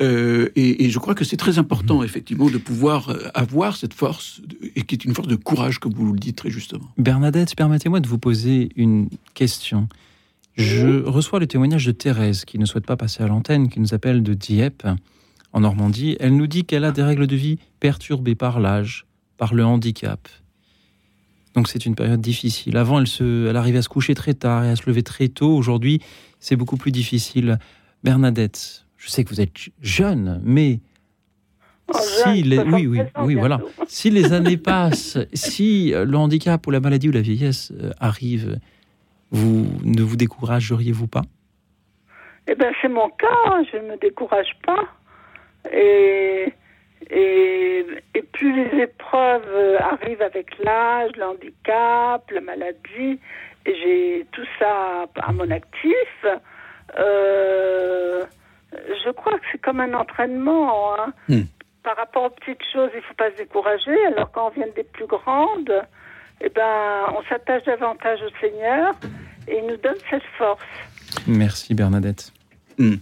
Euh, et, je crois que c'est très important, mmh. effectivement, de pouvoir euh, avoir cette force, et qui est une force de courage, comme vous le dites très justement. Bernadette, permettez-moi de vous poser une question. Je reçois le témoignage de Thérèse, qui ne souhaite pas passer à l'antenne, qui nous appelle de Dieppe, en Normandie. Elle nous dit qu'elle a des règles de vie perturbées par l'âge, par le handicap. Donc c'est une période difficile. Avant, elle, se, elle arrivait à se coucher très tard et à se lever très tôt. Aujourd'hui, c'est beaucoup plus difficile. Bernadette, je sais que vous êtes jeune, mais oh, si les, oui, oui, oui, voilà. Si les années passent, si le handicap ou la maladie ou la vieillesse euh, arrive, vous ne vous décourageriez-vous pas? Eh bien, c'est mon cas. Je ne me décourage pas. Et, et, et plus les épreuves arrivent avec l'âge, le handicap, la maladie, et j'ai tout ça à mon actif. Euh, je crois que c'est comme un entraînement. Hein. Hmm. Par rapport aux petites choses, il ne faut pas se décourager. Alors quand on vient des plus grandes, eh ben, on s'attache davantage au Seigneur et il nous donne cette force. Merci Bernadette. Hmm.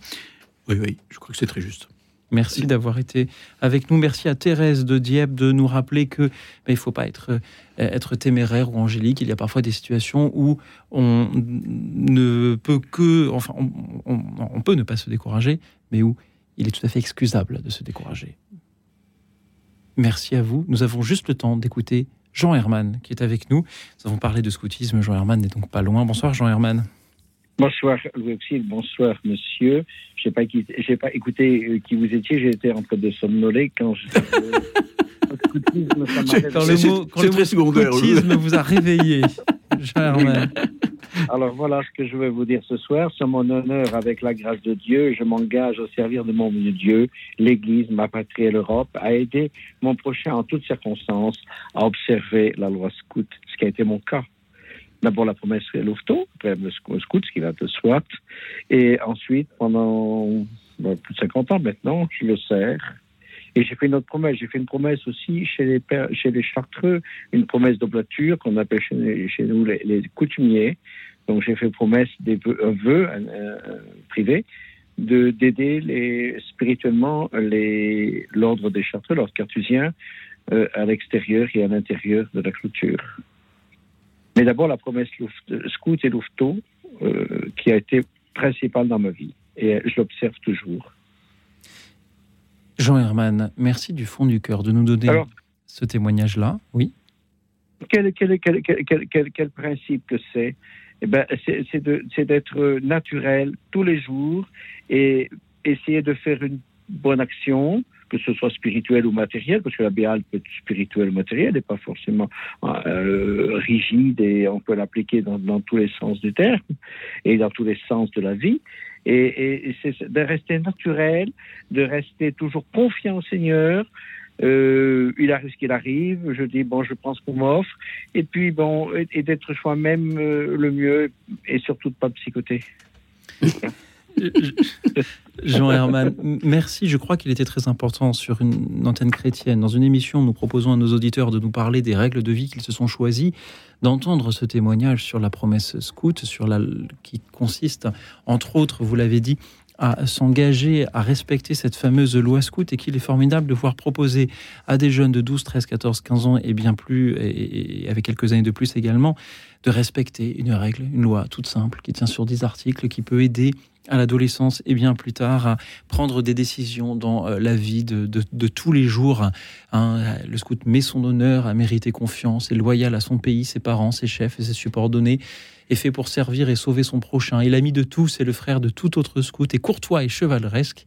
Oui, oui, je crois que c'est très juste. Merci d'avoir été avec nous. Merci à Thérèse de Dieppe de nous rappeler que ben, il ne faut pas être, être téméraire ou angélique. Il y a parfois des situations où on ne peut que, enfin, on peut ne pas se décourager, mais où il est tout à fait excusable de se décourager. Merci à vous. Nous avons juste le temps d'écouter Jean Herman qui est avec nous. Nous avons parlé de scoutisme. Jean Herman n'est donc pas loin. Bonsoir Jean Herman. Bonsoir Louis bonsoir monsieur. Je n'ai pas, pas, écouté euh, qui vous étiez, j'ai été en train de somnoler quand je... quand le mot, quand le scoutisme vous a réveillé, Herman. Alors voilà ce que je vais vous dire ce soir. C'est mon honneur, avec la grâce de Dieu, je m'engage au servir de mon Dieu, l'Église, ma patrie et l'Europe, à aider mon prochain en toutes circonstances à observer la loi scout, ce qui a été mon cas. D'abord la promesse Louveteau, après le scout, ce qui va de soit, et ensuite, pendant plus de 50 ans maintenant, je le sers. Et j'ai fait une autre promesse. J'ai fait une promesse aussi chez les, chez les Chartreux, une promesse d'oblature qu'on appelle chez, nous les, coutumiers, donc j'ai fait promesse des un vœu privé de d'aider spirituellement les l'ordre des chartreux, l'ordre cartusien, euh, à l'extérieur et à l'intérieur de la clôture. Mais d'abord la promesse scout et louveteau euh, qui a été principale dans ma vie et je l'observe toujours. Jean Herman, merci du fond du cœur de nous donner ce témoignage-là. Oui. Quel, quel, quel, quel principe que c'est? Eh ben, c'est d'être naturel tous les jours et essayer de faire une bonne action, que ce soit spirituelle ou matérielle, parce que la béale peut être spirituelle ou matérielle, et pas forcément euh, rigide, et on peut l'appliquer dans, tous les sens du terme, et dans tous les sens de la vie. Et, et c'est de rester naturel, de rester toujours confiant au Seigneur, euh, il arrive ce qu'il arrive. Je dis bon, je prends ce qu'on m'offre, et puis bon, et, d'être soi-même euh, le mieux, et surtout de pas psychoter. Jean Herman, merci. Je crois qu'il était très important sur une antenne chrétienne. Dans une émission, nous proposons à nos auditeurs de nous parler des règles de vie qu'ils se sont choisies, d'entendre ce témoignage sur la promesse scout, sur la, qui consiste, entre autres, vous l'avez dit, à s'engager à respecter cette fameuse loi scout et qu'il est formidable de voir proposer à des jeunes de 12, 13, 14, 15 ans et bien plus, et, avec quelques années de plus également, de respecter une règle, une loi toute simple qui tient sur 10 articles, qui peut aider à l'adolescence et bien plus tard à prendre des décisions dans euh, la vie de, tous les jours. Hein, le scout met son honneur à mériter confiance, est loyal à son pays, ses parents, ses chefs et ses subordonnés est fait pour servir et sauver son prochain. Et l'ami de tous et le frère de tout autre scout, et courtois et chevaleresque,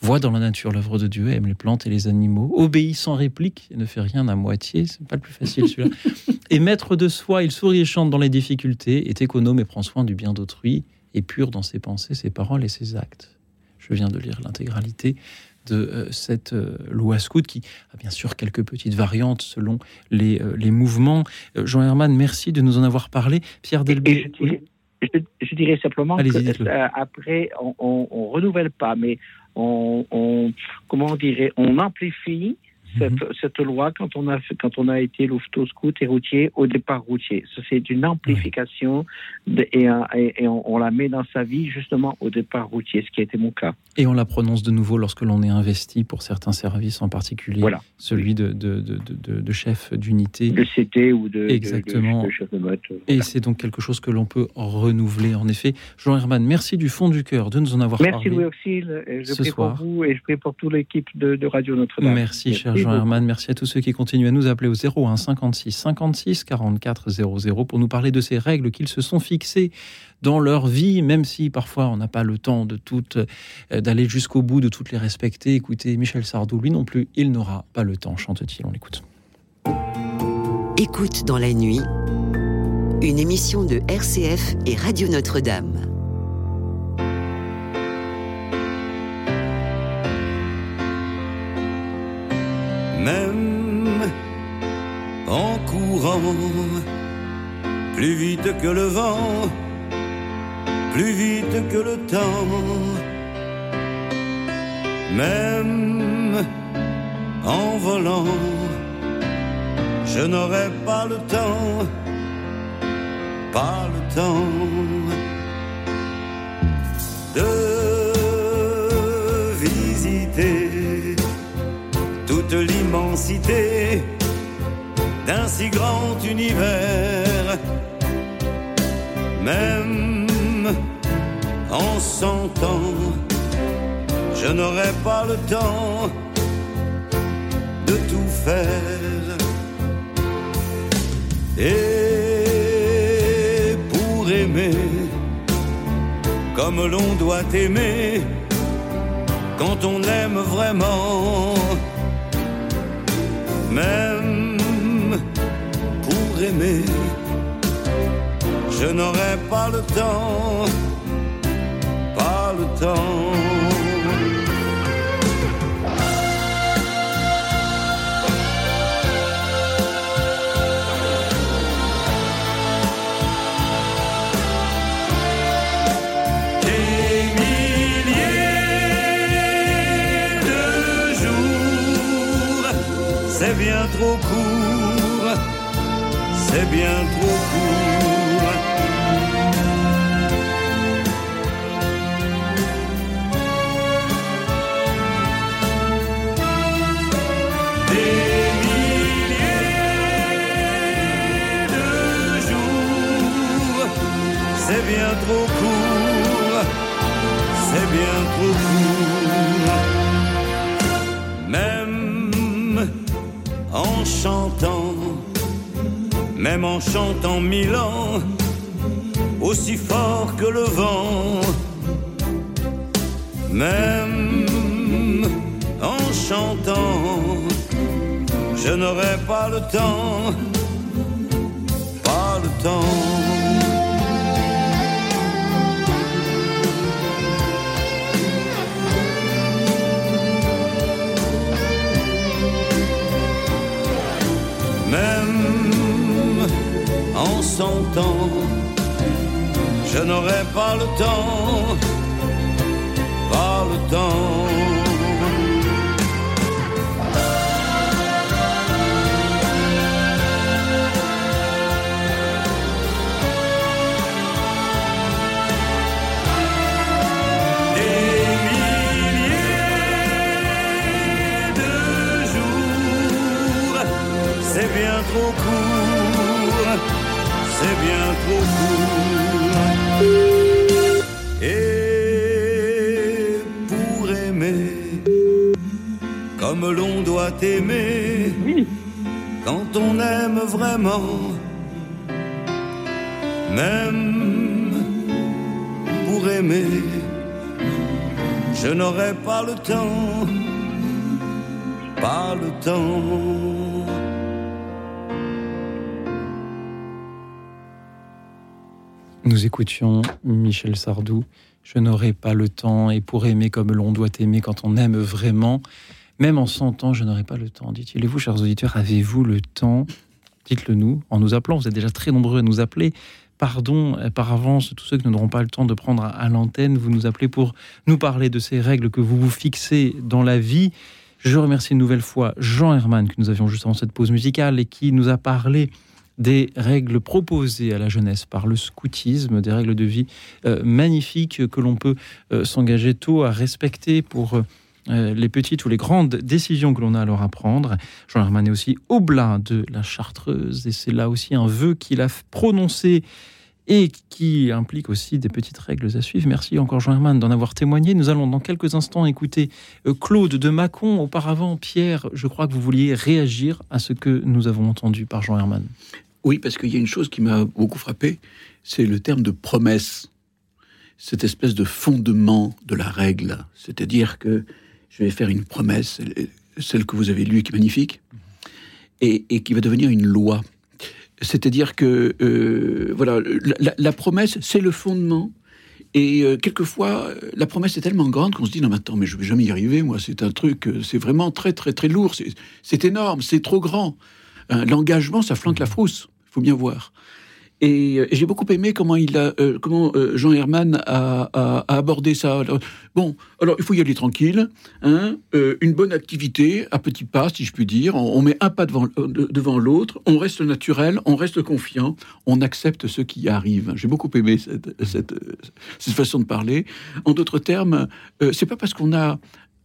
voit dans la nature l'œuvre de Dieu, aime les plantes et les animaux, obéit sans réplique et ne fait rien à moitié, c'est pas le plus facile celui-là. et maître de soi, il sourit et chante dans les difficultés, est économe et prend soin du bien d'autrui, et pur dans ses pensées, ses paroles et ses actes. Je viens de lire l'intégralité de euh, cette euh, loi scout qui a bien sûr quelques petites variantes selon les, euh, les mouvements. Jean Herman, merci de nous en avoir parlé. Pierre Delbé. Je, dirais simplement qu'après, on, on, renouvelle pas, mais on, on comment dirait, on amplifie Mhm. cette, loi quand on a quand on a été louveteau scout et routier au départ routier. C'est une amplification et, et, on, la met dans sa vie justement au départ routier, ce qui a été mon cas. Et on la prononce de nouveau lorsque l'on est investi pour certains services, en particulier voilà. celui de, de, de, chef d'unité. De CT ou de, Exactement. chef de motte. Et c'est donc quelque chose que l'on peut renouveler. En effet, Jean Herman, merci du fond du cœur de nous en avoir parlé. Merci Louis Auxil. Je prie pour vous et je prie pour toute l'équipe de, Radio Notre-Dame. Merci, cher Jean Herman. Merci à tous ceux qui continuent à nous appeler au 01 56 56 44 00 pour nous parler de ces règles qu'ils se sont fixées dans leur vie, même si parfois on n'a pas le temps de toutes, euh, d'aller jusqu'au bout de toutes les respecter. Écoutez, Michel Sardou, lui non plus, il n'aura pas le temps, chante-t-il. On l'écoute. Écoute dans la nuit, une émission de RCF et Radio Notre-Dame. Même en courant, plus vite que le vent, plus vite que le temps, même en volant, je n'aurai pas le temps, pas le temps de visiter l'immensité d'un si grand univers. Même en cent ans, je n'aurai pas le temps de tout faire. Et pour aimer, comme l'on doit aimer, quand on aime vraiment, même pour aimer, je n'aurai pas le temps, pas le temps. Bien trop court, c'est bien trop court. Des milliers de jours, c'est bien trop court, c'est bien trop court. Même en chantant mille ans, aussi fort que le vent, même en chantant, je n'aurai pas le temps, pas le temps. Je n'aurai pas le temps, pas le temps. Et pour aimer, comme l'on doit aimer, quand on aime vraiment, même pour aimer, je n'aurai pas le temps, pas le temps. Nous écoutions Michel Sardou. Je n'aurai pas le temps et pour aimer comme l'on doit aimer quand on aime vraiment, même en 100 ans, je n'aurai pas le temps, dit-il. Et vous, chers auditeurs, avez-vous le temps? Dites-le nous en nous appelant. Vous êtes déjà très nombreux à nous appeler. Pardon euh, par avance tous ceux qui n'auront pas le temps de prendre à l'antenne. Vous nous appelez pour nous parler de ces règles que vous vous fixez dans la vie. Je remercie une nouvelle fois Jean Herman que nous avions juste avant cette pause musicale et qui nous a parlé des règles proposées à la jeunesse par le scoutisme, des règles de vie euh, magnifiques que l'on peut euh, s'engager tôt à respecter pour euh, les petites ou les grandes décisions que l'on a à prendre. Jean Herman est aussi oblin de la Chartreuse et c'est là aussi un vœu qu'il a prononcé et qui implique aussi des petites règles à suivre. Merci encore Jean Herman d'en avoir témoigné. Nous allons dans quelques instants écouter Claude de Mâcon. Auparavant, Pierre, je crois que vous vouliez réagir à ce que nous avons entendu par Jean Herman. Oui, parce qu'il y a une chose qui m'a beaucoup frappé, c'est le terme de promesse, cette espèce de fondement de la règle. C'est-à-dire que je vais faire une promesse, celle que vous avez lue qui est magnifique, et, qui va devenir une loi. C'est-à-dire que euh, voilà, la, promesse, c'est le fondement. Et euh, quelquefois, la promesse est tellement grande qu'on se dit non, mais attends, mais je vais jamais y arriver. Moi, c'est un truc, c'est vraiment très, très, très lourd. C'est énorme, c'est trop grand. L'engagement, ça flanque la frousse faut bien voir. Et, euh, j'ai beaucoup aimé comment, euh, euh, Jean Herman a, abordé ça. bon, alors il faut y aller tranquille, hein, une bonne activité à petits pas, si je puis dire. On, met un pas devant, l'autre, on reste naturel, on reste confiant, on accepte ce qui arrive. J'ai beaucoup aimé cette, façon de parler. En d'autres termes, c'est pas parce qu'on a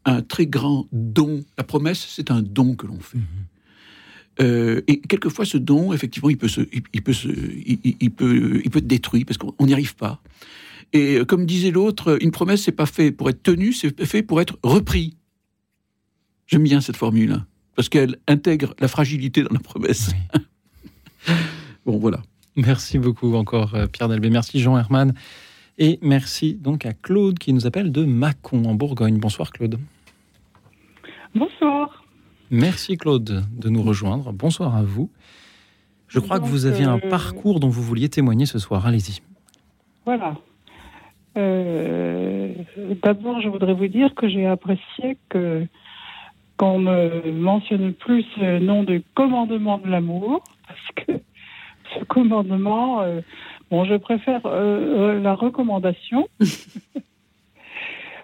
un très grand don. La promesse, c'est un don que l'on fait. Mm-hmm. Euh, et quelquefois, ce don, effectivement, il peut, se, il, peut, se, il, peut, il peut être détruit parce qu'on n'y arrive pas. Et comme disait l'autre, une promesse, c'est pas fait pour être tenue, c'est fait pour être repris. J'aime bien cette formule, parce qu'elle intègre la fragilité dans la promesse. bon, voilà. Merci beaucoup encore, euh, Pierre Delbé. Merci, Jean Herman. Et merci donc à Claude qui nous appelle de Mâcon, en Bourgogne. Bonsoir, Claude. Bonsoir. Merci, Claude, de nous rejoindre. Bonsoir à vous. Je crois que vous aviez un euh, parcours dont vous vouliez témoigner ce soir. Allez-y. Voilà. Euh, d'abord, je voudrais vous dire que j'ai apprécié que qu'on me mentionne plus le nom de commandement de l'amour, parce que ce commandement, euh, bon, je préfère la recommandation.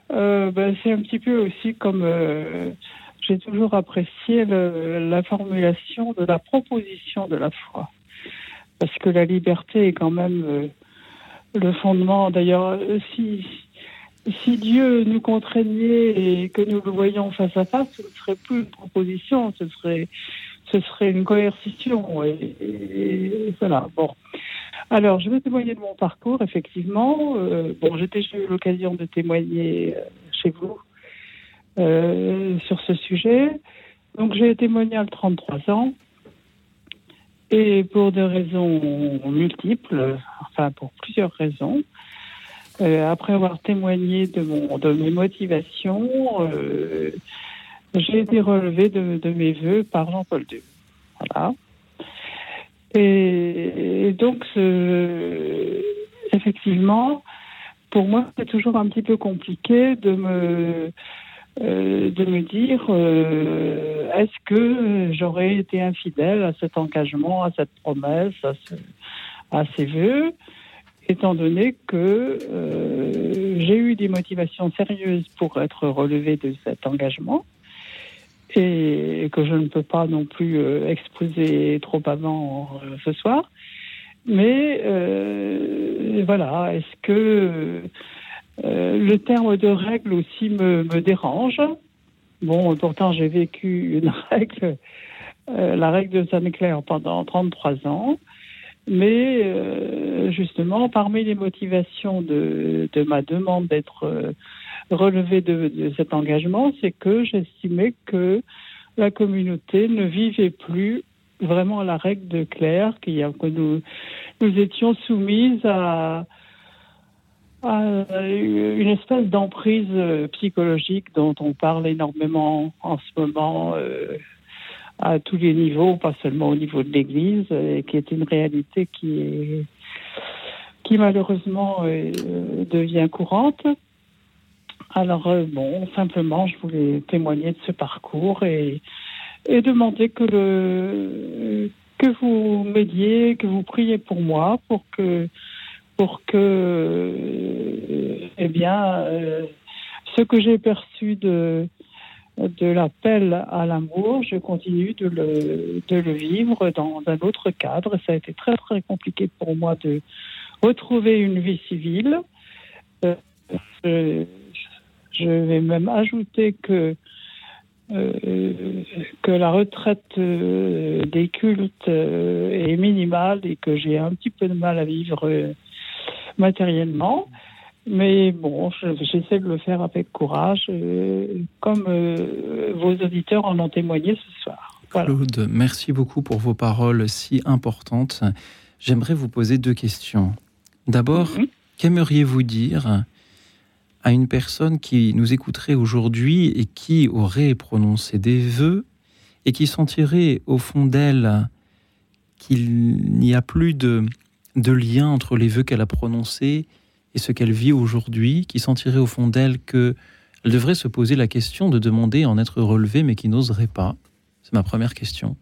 ben, c'est un petit peu aussi comme j'ai toujours apprécié la formulation de la proposition de la foi, parce que la liberté est quand même le fondement. D'ailleurs, si, si Dieu nous contraignait et que nous le voyions face à face, ce ne serait plus une proposition, ce serait, une coercition. Et, voilà. Bon. Alors, je vais témoigner de mon parcours, effectivement. Euh, bon, j'ai déjà eu l'occasion de témoigner euh, chez vous euh, sur ce sujet. Donc, j'ai témoigné à 33 ans. Et pour des raisons multiples, enfin pour plusieurs raisons, euh, après avoir témoigné de, mon, de mes motivations, euh, j'ai été relevée de, de, mes voeux par Jean-Paul II. Voilà. Et, donc, effectivement, pour moi, c'est toujours un petit peu compliqué de me euh, de me dire euh, est-ce que j'aurais été infidèle à cet engagement, à cette promesse, à, ces vœux, étant donné que euh, j'ai eu des motivations sérieuses pour être relevé de cet engagement et que je ne peux pas non plus exposer trop avant ce soir. Mais voilà, est-ce que euh, le terme de règle aussi me, me dérange. Bon, pourtant j'ai vécu une règle, euh, la règle de Saint-Clair pendant 33 ans. Mais euh, justement, parmi les motivations de, de ma demande d'être relevée de, de, cet engagement, c'est que j'estimais que la communauté ne vivait plus vraiment la règle de Claire, que nous, nous étions soumises à, euh, une espèce d'emprise euh, psychologique dont on parle énormément en ce moment euh, à tous les niveaux, pas seulement au niveau de l'Église, et qui est une réalité qui est qui malheureusement devient courante. Alors bon, simplement, je voulais témoigner de ce parcours et, et demander que le que vous m'aidiez, que vous priez pour moi, pour que pour que, euh, eh bien, euh, ce que j'ai perçu de, de l'appel à l'amour, je continue de le, de le vivre dans un autre cadre. Ça a été très très compliqué pour moi de retrouver une vie civile. Euh, je, vais même ajouter que que la retraite des cultes est minimale et que j'ai un petit peu de mal à vivre matériellement. Mais bon, j'essaie de le faire avec courage, euh, comme euh, vos auditeurs en ont témoigné ce soir. Claude, merci beaucoup pour vos paroles si importantes. J'aimerais vous poser deux questions. D'abord, mhm. qu'aimeriez-vous dire à une personne qui nous écouterait aujourd'hui et qui aurait prononcé des vœux et qui sentirait au fond d'elle qu'il n'y a plus de de lien entre les vœux qu'elle a prononcés et ce qu'elle vit aujourd'hui, qui sentirait au fond d'elle que elle devrait se poser la question de demander en être relevée, mais qui n'oserait pas. C'est ma première question.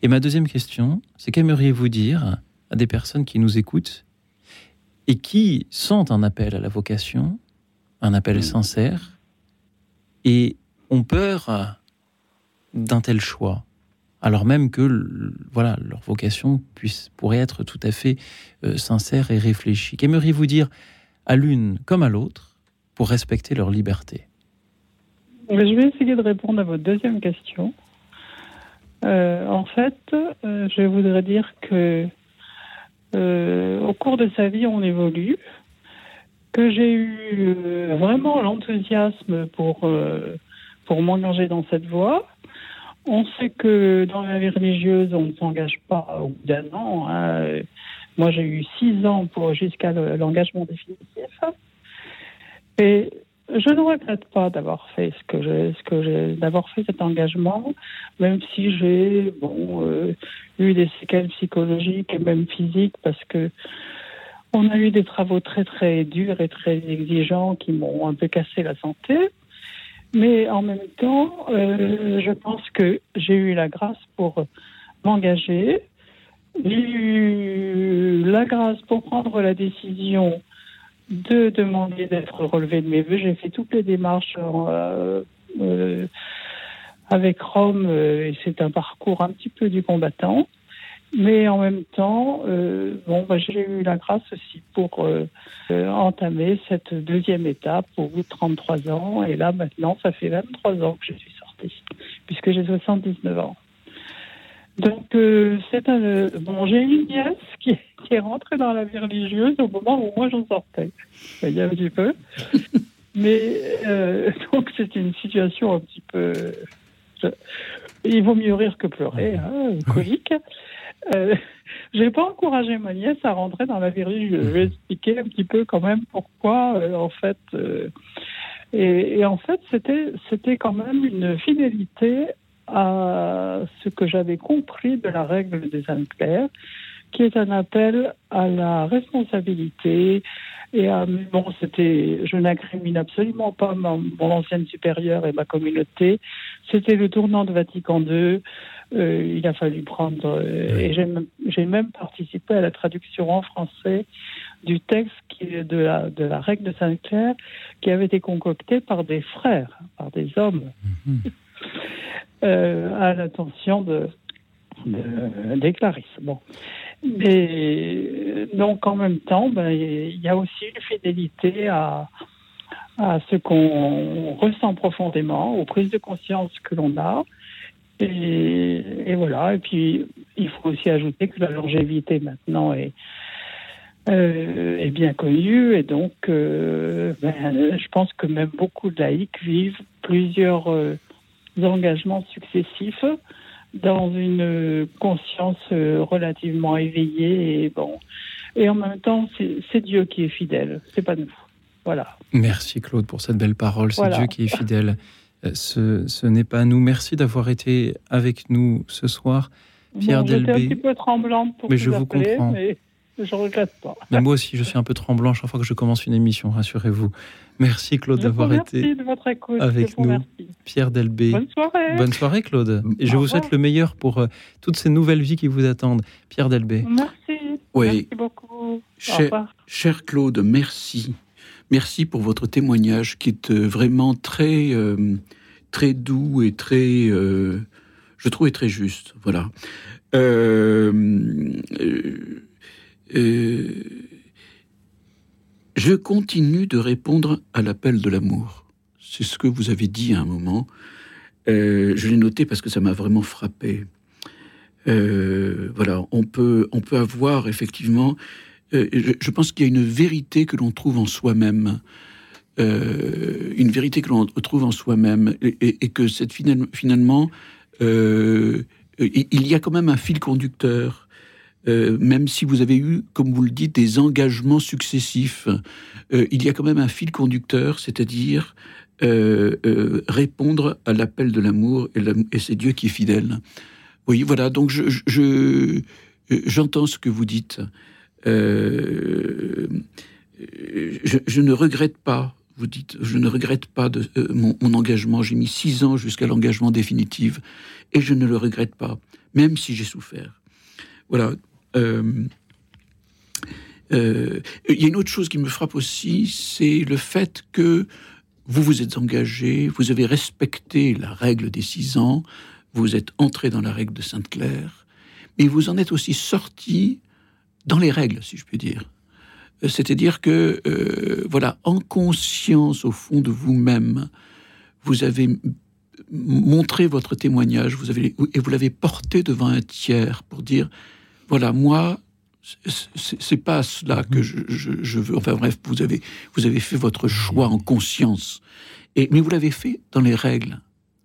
Et ma deuxième question, c'est qu'aimeriez-vous dire à des personnes qui nous écoutent et qui sentent un appel à la vocation, un appel sincère, et ont peur d'un tel choix? Alors même que voilà leur vocation puisse pourrait être tout à fait euh, sincère et réfléchie. Qu'aimeriez-vous dire à l'une comme à l'autre pour respecter leur liberté? Je vais essayer de répondre à votre deuxième question. en fait, je voudrais dire que au cours de sa vie, on évolue, que j'ai eu vraiment l'enthousiasme pour m'engager dans cette voie. On sait que dans la vie religieuse, on ne s'engage pas au bout d'un an. Hein. Moi, j'ai eu six ans pour jusqu'à l'engagement définitif. Et je ne regrette pas d'avoir fait ce que j'ai, ce que j'ai, d'avoir fait cet engagement, même si j'ai bon euh, eu des séquelles psychologiques et même physiques, parce que on a eu des travaux très très durs et très exigeants qui m'ont un peu cassé la santé. Mais en même temps, euh, je pense que j'ai eu la grâce pour m'engager. J'ai eu la grâce pour prendre la décision de demander d'être relevé de mes voeux. J'ai fait toutes les démarches euh, euh, avec Rome et c'est un parcours un petit peu du combattant. Mais en même temps, euh, bon, bah, j'ai eu la grâce aussi pour euh, euh, entamer cette deuxième étape au bout de 33 ans. Et là, maintenant, ça fait 23 ans que je suis sortie, puisque j'ai 79 ans. Donc, c'est un. Bon, j'ai une nièce qui, qui, est rentrée dans la vie religieuse au moment où moi j'en sortais. Il y a un petit peu. Mais, donc, c'est une situation un petit peu. Il vaut mieux rire que pleurer, hein, comique. Euh, je n'ai pas encouragé ma nièce à rentrer dans la vie Je vais expliquer un petit peu quand même pourquoi, euh, en fait. Euh, et, en fait, c'était c'était quand même une fidélité à ce que j'avais compris de la règle des clairs, qui est un appel à la responsabilité. Et à, bon, c'était, je n'incrimine absolument pas mon, mon ancienne supérieure et ma communauté. C'était le tournant de Vatican II. Euh, il a fallu prendre. Euh, et j'ai même participé à la traduction en français du texte qui, de, la, de la règle de Saint-Clair qui avait été concocté par des frères, par des hommes, mhm. euh, à l'attention de, des Clarisses. Bon. Mais donc en même temps, ben, il y a aussi une fidélité à, à ce qu'on ressent profondément, aux prises de conscience que l'on a, et, voilà. Et puis, il faut aussi ajouter que la longévité maintenant est, euh, est bien connue. Et donc, euh, ben, je pense que même beaucoup de laïcs vivent plusieurs euh, engagements successifs dans une conscience relativement éveillée. Et bon. Et en même temps, c'est Dieu qui est fidèle, c'est pas nous. Voilà. Merci Claude pour cette belle parole. C'est Dieu qui est fidèle. Euh, ce, n'est pas nous. Merci d'avoir été avec nous ce soir. Pierre bon, Delbé. un petit peu tremblante pour mais je vous comprends. mais je regrette pas. Mais moi aussi, je suis un peu tremblant chaque fois que je commence une émission, rassurez-vous. Merci Claude d'avoir été de votre écoute. avec nous. Pierre Delbé. Bonne soirée. Bonne soirée Claude. Et je vous souhaite le meilleur pour euh, toutes ces nouvelles vies qui vous attendent. Pierre Delbé. Merci. Oui. Merci beaucoup. Cher, cher Claude, merci. Merci pour votre témoignage qui est euh, vraiment très, euh, très doux et très, euh, je trouve, très juste. Voilà. je continue de répondre à l'appel de l'amour. C'est ce que vous avez dit à un moment. je l'ai noté parce que ça m'a vraiment frappé. voilà, on peut, on peut avoir effectivement euh, je, pense qu'il y a une vérité que l'on trouve en soi-même. Euh, une vérité que l'on trouve en soi-même et, que cette finalement euh, il y a quand même un fil conducteur. Même si vous avez eu comme vous le dites des engagements successifs il y a quand même un fil conducteur c'est-à-dire répondre à l'appel de l'amour et, c'est Dieu qui est fidèle. Oui voilà donc je j'entends ce que vous dites euh, je, ne regrette pas, vous dites, je ne regrette pas euh, mon, engagement. J'ai mis six ans jusqu'à l'engagement définitif et je ne le regrette pas, même si j'ai souffert. Voilà. Euh, il y a une autre chose qui me frappe aussi, c'est le fait que vous vous êtes engagé, vous avez respecté la règle des six ans, vous êtes entré dans la règle de Sainte-Claire, mais vous en êtes aussi sorti dans les règles, si je puis dire. Euh, c'est-à-dire que, euh, voilà, en conscience au fond de vous-même, vous avez montré votre témoignage, vous avez, et vous l'avez porté devant un tiers pour dire, voilà, moi, c'est pas cela que je, je, veux. Enfin bref, vous avez, vous avez fait votre choix en conscience. Et, mais vous l'avez fait dans les règles.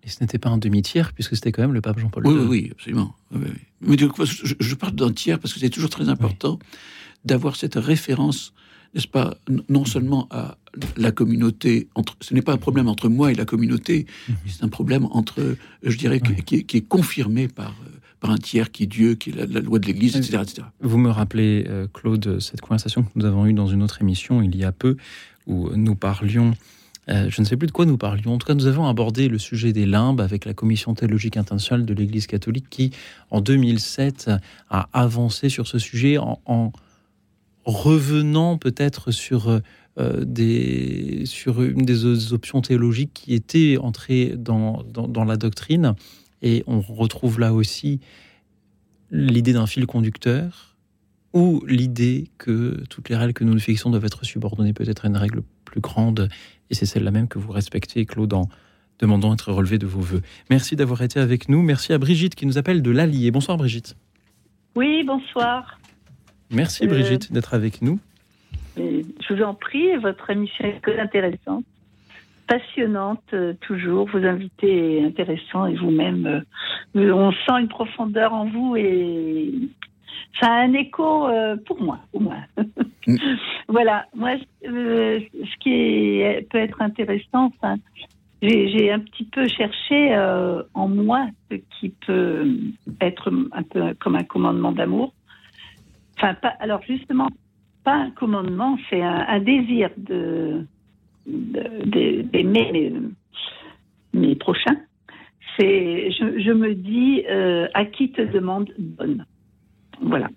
Et ce n'était pas un demi-tiers, puisque c'était quand même le pape Jean-Paul II. Oui, oui, absolument. Mais je, parle d'un tiers parce que c'est toujours très important d'avoir cette référence, n'est-ce pas, non seulement à la communauté, entre, ce n'est pas un problème entre moi et la communauté, mhm. c'est un problème entre, je dirais, qui, est confirmé par, par un tiers qui est Dieu, qui est la, loi de l'Église, etc., etc., Vous me rappelez, euh, Claude, cette conversation que nous avons eue dans une autre émission il y a peu, où nous parlions euh, je ne sais plus de quoi nous parlions. En tout cas, nous avons abordé le sujet des limbes avec la Commission théologique internationale de l'Église catholique qui, en 2007, a avancé sur ce sujet en, revenant peut-être sur, euh, sur une des options théologiques qui étaient entrées dans, dans la doctrine. Et on retrouve là aussi l'idée d'un fil conducteur ou l'idée que toutes les règles que nous nous fixons doivent être subordonnées peut-être à une règle plus grande et c'est celle-là même que vous respectez, Claude, en demandant à être relevé de vos voeux. Merci d'avoir été avec nous. Merci à Brigitte qui nous appelle de l'Allier. Bonsoir Brigitte. Oui, bonsoir. Merci Brigitte euh, d'être avec nous. Je vous en prie, votre émission est très intéressante, passionnante euh, toujours. Vos invités intéressants et vous-même, euh, on sent une profondeur en vous et ça a un écho pour moi. Pour moi. Mm. voilà, moi, euh, ce qui peut être intéressant, j'ai un petit peu cherché euh, en moi ce qui peut être un peu comme un commandement d'amour. Enfin, pas, alors justement, pas un commandement, c'est un, désir de d'aimer mes, prochains. C'est, je, me dis, euh, à qui te demande donne. Voilà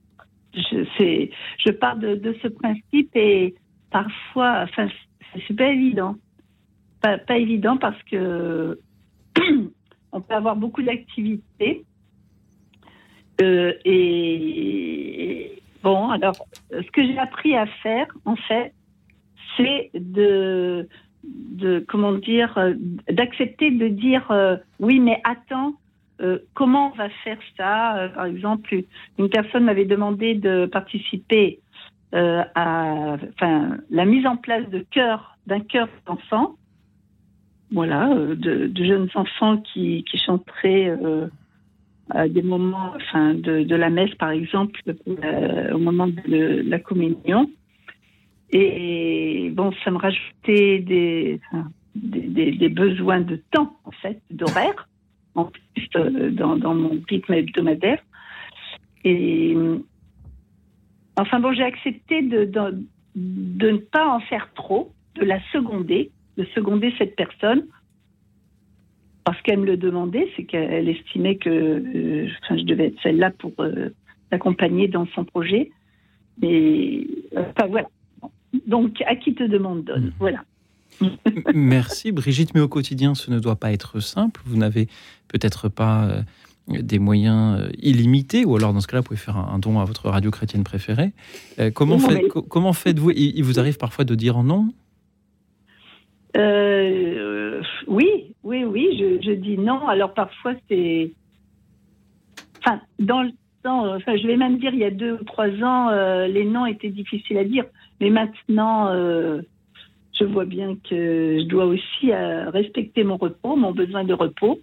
je, pars de, ce principe et parfois, enfin, c'est pas évident. Pas, évident parce que on peut avoir beaucoup d'activités. Euh, et bon, alors, ce que j'ai appris à faire, en fait, c'est de, de, comment dire, d'accepter de dire euh, oui, mais attends, euh, comment on va faire ça euh, Par exemple, une personne m'avait demandé de participer euh, à la mise en place de d'un cœur d'enfants. Voilà, de, jeunes enfants qui, qui chanteraient à des moments enfin, de, la messe, par exemple, au moment de la communion. Et bon, ça me rajoutait des, des besoins de temps, en fait, d'horaire en plus euh, dans, mon rythme hebdomadaire. Et enfin bon, j'ai accepté de, de, ne pas en faire trop, de la seconder, de seconder cette personne parce qu'elle me le demandait, c'est qu'elle estimait que euh, enfin, je devais être celle-là pour euh, l'accompagner dans son projet. Et enfin voilà. Donc, à qui te demande donne. Mmh. Voilà. Merci Brigitte, mais au quotidien, ce ne doit pas être simple. Vous n'avez peut-être pas euh, des moyens euh, illimités, ou alors dans ce cas-là, vous pouvez faire un, don à votre radio chrétienne préférée. Euh, comment, faites, comment faites-vous? Il, vous arrive parfois de dire non? Oui, oui, oui, je, dis non. Alors parfois, c'est. Enfin, dans le temps, enfin, je vais même dire, il y a deux ou trois ans, les noms étaient difficiles à dire. Mais maintenant, je vois bien que je dois aussi euh, respecter mon repos, mon besoin de repos.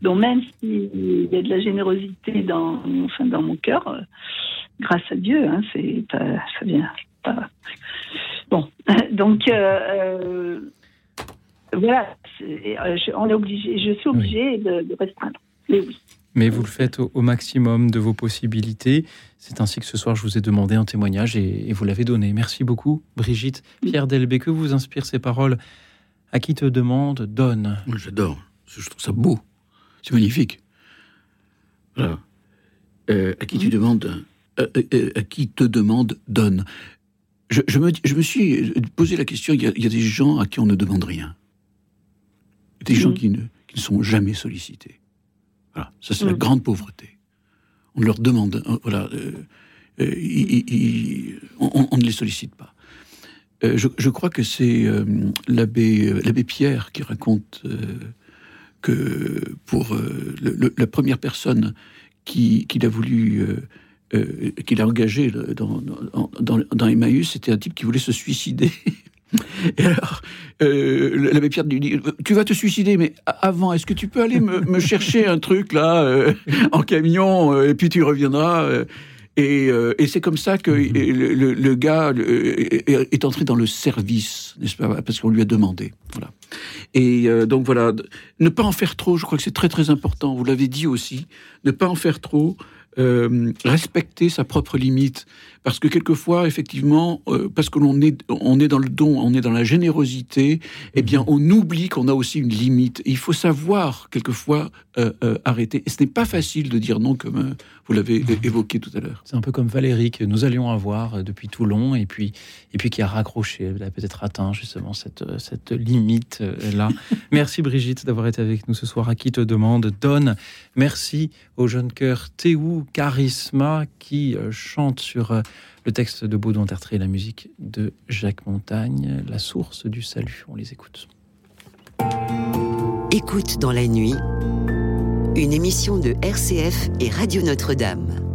Donc même s'il y a de la générosité dans, enfin, dans mon cœur, euh, grâce à Dieu, hein, c'est pas, ça vient pas. Bon, donc euh, voilà, on est obligé, je suis obligée de, de, restreindre. Mais oui mais vous le faites au, maximum de vos possibilités. C'est ainsi que ce soir, je vous ai demandé un témoignage et, vous l'avez donné. Merci beaucoup, Brigitte. Pierre Delbé, que vous inspirent ces paroles À qui te demande, donne. J'adore. Je trouve ça beau. C'est magnifique. Voilà. Euh, à qui tu demandes, euh, euh, à qui te demande, donne. Je, me, je me suis posé la question, il y, a, des gens à qui on ne demande rien. Des gens qui ne, qui ne sont jamais sollicités. Voilà, ça c'est la mm. grande pauvreté. On leur demande, euh, voilà, euh, euh, on, ne les sollicite pas. je, crois que c'est l'abbé l'abbé Pierre qui raconte que pour la première personne qu'il qui a voulu qu'il a engagé dans, dans, dans Emmaüs, c'était un type qui voulait se suicider. Et alors, euh, l'abbé Pierre lui dit Tu vas te suicider, mais avant, est-ce que tu peux aller me, chercher un truc là, euh, en camion, euh, et puis tu reviendras Et, c'est comme ça que mhm. le, gars est entré dans le service, n'est-ce pas Parce qu'on lui a demandé. Voilà. Et donc voilà, ne pas en faire trop, je crois que c'est très très important. Vous l'avez dit aussi, ne pas en faire trop. respecter sa propre limite. Parce que quelquefois, effectivement, euh, parce que l'on est, on est dans le don, on est dans la générosité, eh bien, mhm. on oublie qu'on a aussi une limite. il faut savoir, quelquefois, euh, euh, arrêter. Et ce n'est pas facile de dire non, comme vous l'avez mhm. évoqué tout à l'heure. C'est un peu comme Valérie que nous allions avoir depuis Toulon, et puis, et puis qui a raccroché, elle a peut-être atteint justement cette, cette limite-là. Merci Brigitte d'avoir été avec nous ce soir. À qui te demande Donne. Merci au jeune cœur Théou Charisma qui chante sur le texte de Baudouin Tertré et la musique de Jacques Montagne, La source du salut. On les écoute. Écoute dans la nuit, une émission de RCF et Radio Notre-Dame.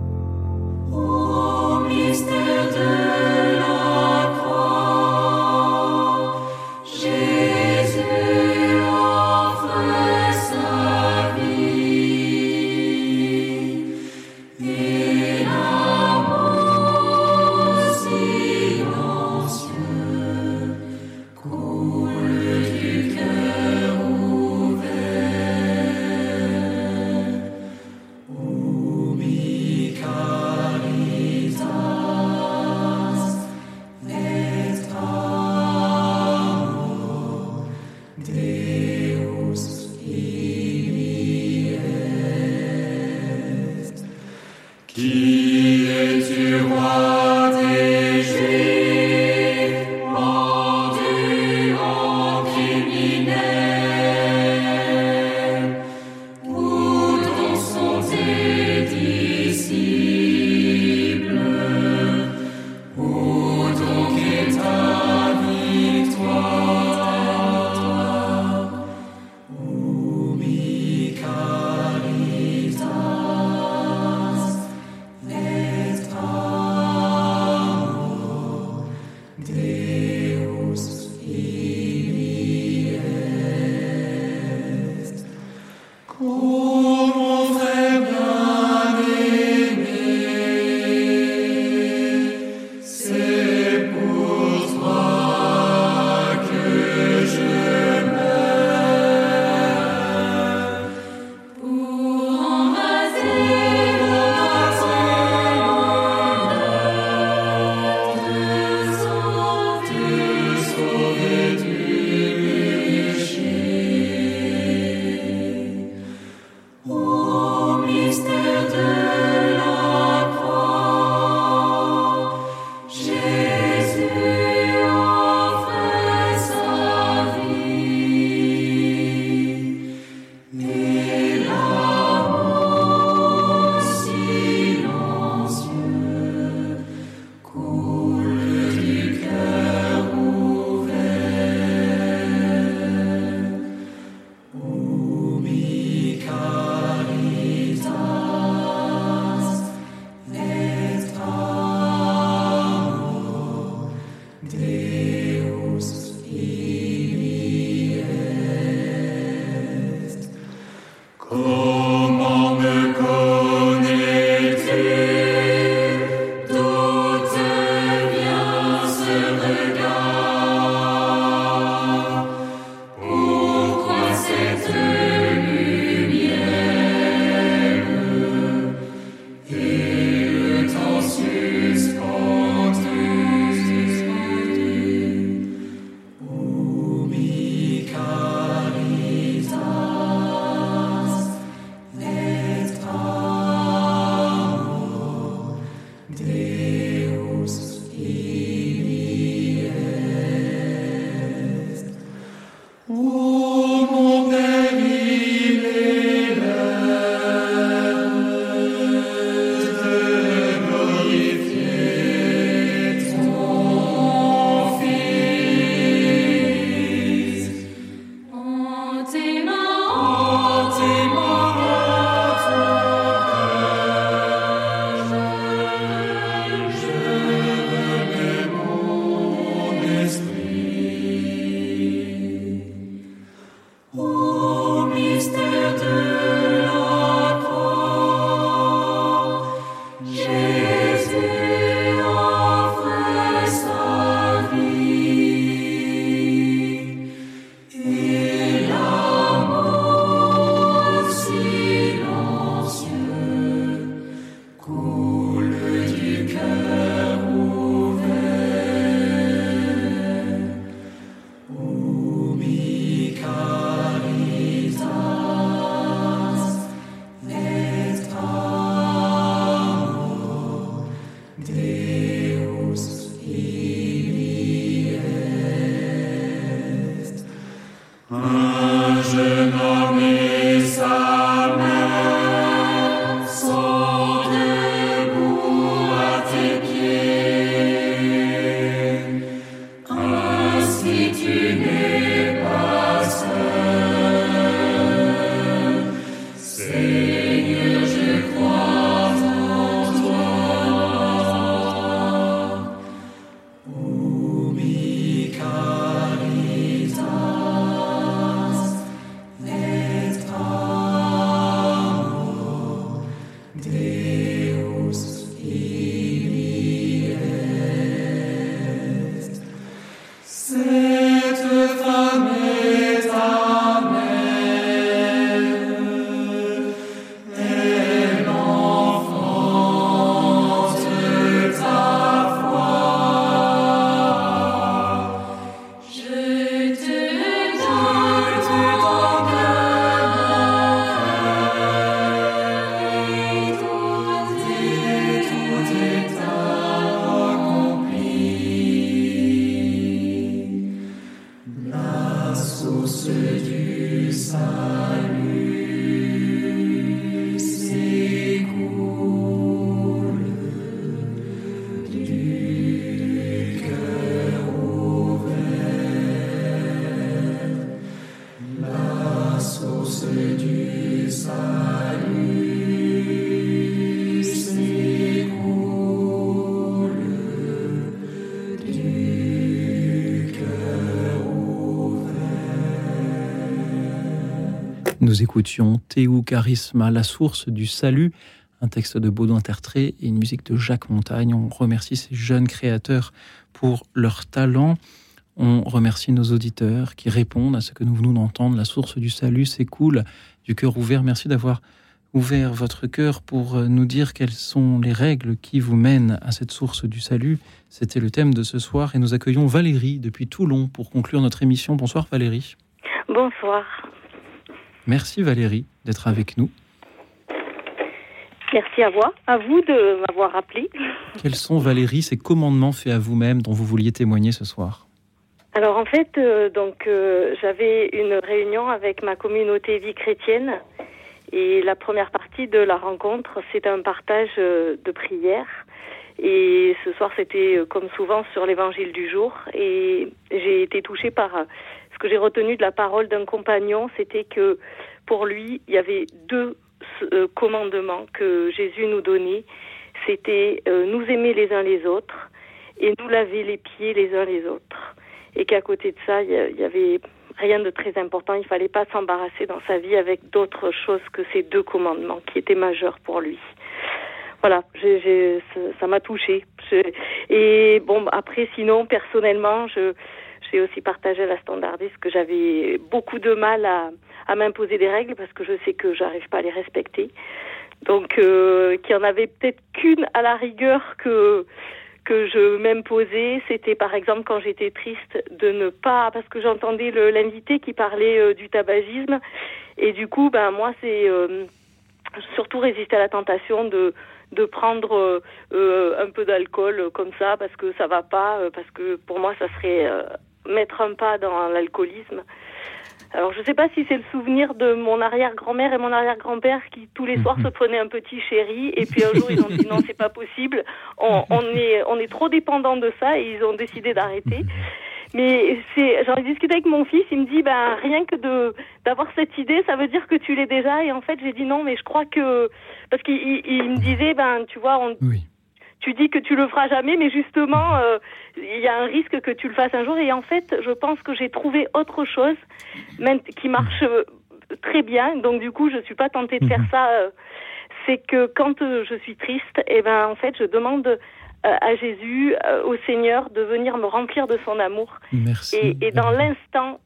Nous écoutions Théou Charisma, la source du salut, un texte de Baudouin Tertré et une musique de Jacques Montagne. On remercie ces jeunes créateurs pour leur talent. On remercie nos auditeurs qui répondent à ce que nous venons d'entendre. La source du salut s'écoule du cœur ouvert. Merci d'avoir ouvert votre cœur pour nous dire quelles sont les règles qui vous mènent à cette source du salut. C'était le thème de ce soir et nous accueillons Valérie depuis Toulon pour conclure notre émission. Bonsoir Valérie. Bonsoir. Merci Valérie d'être avec nous. Merci à vous, à vous de m'avoir appelé. Quels sont Valérie ces commandements faits à vous-même dont vous vouliez témoigner ce soir? Alors en fait, euh, donc euh, j'avais une réunion avec ma communauté vie chrétienne et la première partie de la rencontre, c'est un partage euh, de prière. Et ce soir, c'était comme souvent sur l'évangile du jour. Et j'ai été touchée par ce que j'ai retenu de la parole d'un compagnon, c'était que pour lui, il y avait deux euh, commandements que Jésus nous donnait. C'était euh, nous aimer les uns les autres et nous laver les pieds les uns les autres. Et qu'à côté de ça, il y, avait rien de très important. Il fallait pas s'embarrasser dans sa vie avec d'autres choses que ces deux commandements qui étaient majeurs pour lui. Voilà, ça m'a touchée. Et bon, après, sinon, personnellement, je, j'ai aussi partagé à la standardiste que j'avais beaucoup de mal à, m'imposer des règles parce que je sais que j'arrive pas à les respecter. Donc, euh, qu'il y en avait peut-être qu'une à la rigueur que que je m'imposais, c'était par exemple quand j'étais triste de ne pas, parce que j'entendais l'invité qui parlait euh, du tabagisme, et du coup, ben moi c'est euh, surtout résister à la tentation de de prendre un peu d'alcool comme ça parce que ça va pas, parce que pour moi ça serait mettre un pas dans l'alcoolisme. Alors je ne sais pas si c'est le souvenir de mon arrière-grand-mère et mon arrière-grand-père qui tous les soirs se prenaient un petit chéri et puis un jour ils ont dit non c'est pas possible, on, est on est trop dépendant de ça et ils ont décidé d'arrêter. Mais c'est j'en ai discuté avec mon fils, il me dit ben rien que de d'avoir cette idée, ça veut dire que tu l'es déjà et en fait j'ai dit non mais je crois que parce qu'il il, me disait ben tu vois on tu dis que tu le feras jamais, mais justement, euh, il y a un risque que tu le fasses un jour. Et en fait, je pense que j'ai trouvé autre chose même, qui marche euh, très bien. Donc du coup, je suis pas tentée de faire mhm. ça. Euh, c'est que quand je suis triste, et eh ben en fait, je demande à Jésus, au Seigneur, de venir me remplir de son amour. Merci. Et, dans l'instant,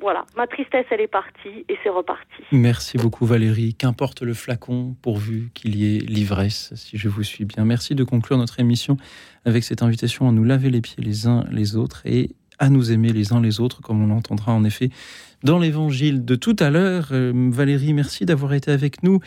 voilà, ma tristesse, elle est partie et c'est reparti. Merci beaucoup Valérie. Qu'importe le flacon, pourvu qu'il y ait l'ivresse, si je vous suis bien. Merci de conclure notre émission avec cette invitation à nous laver les pieds les uns les autres et à nous aimer les uns les autres, comme on l'entendra en effet dans l'évangile de tout à l'heure. Euh, Valérie, merci d'avoir été avec nous.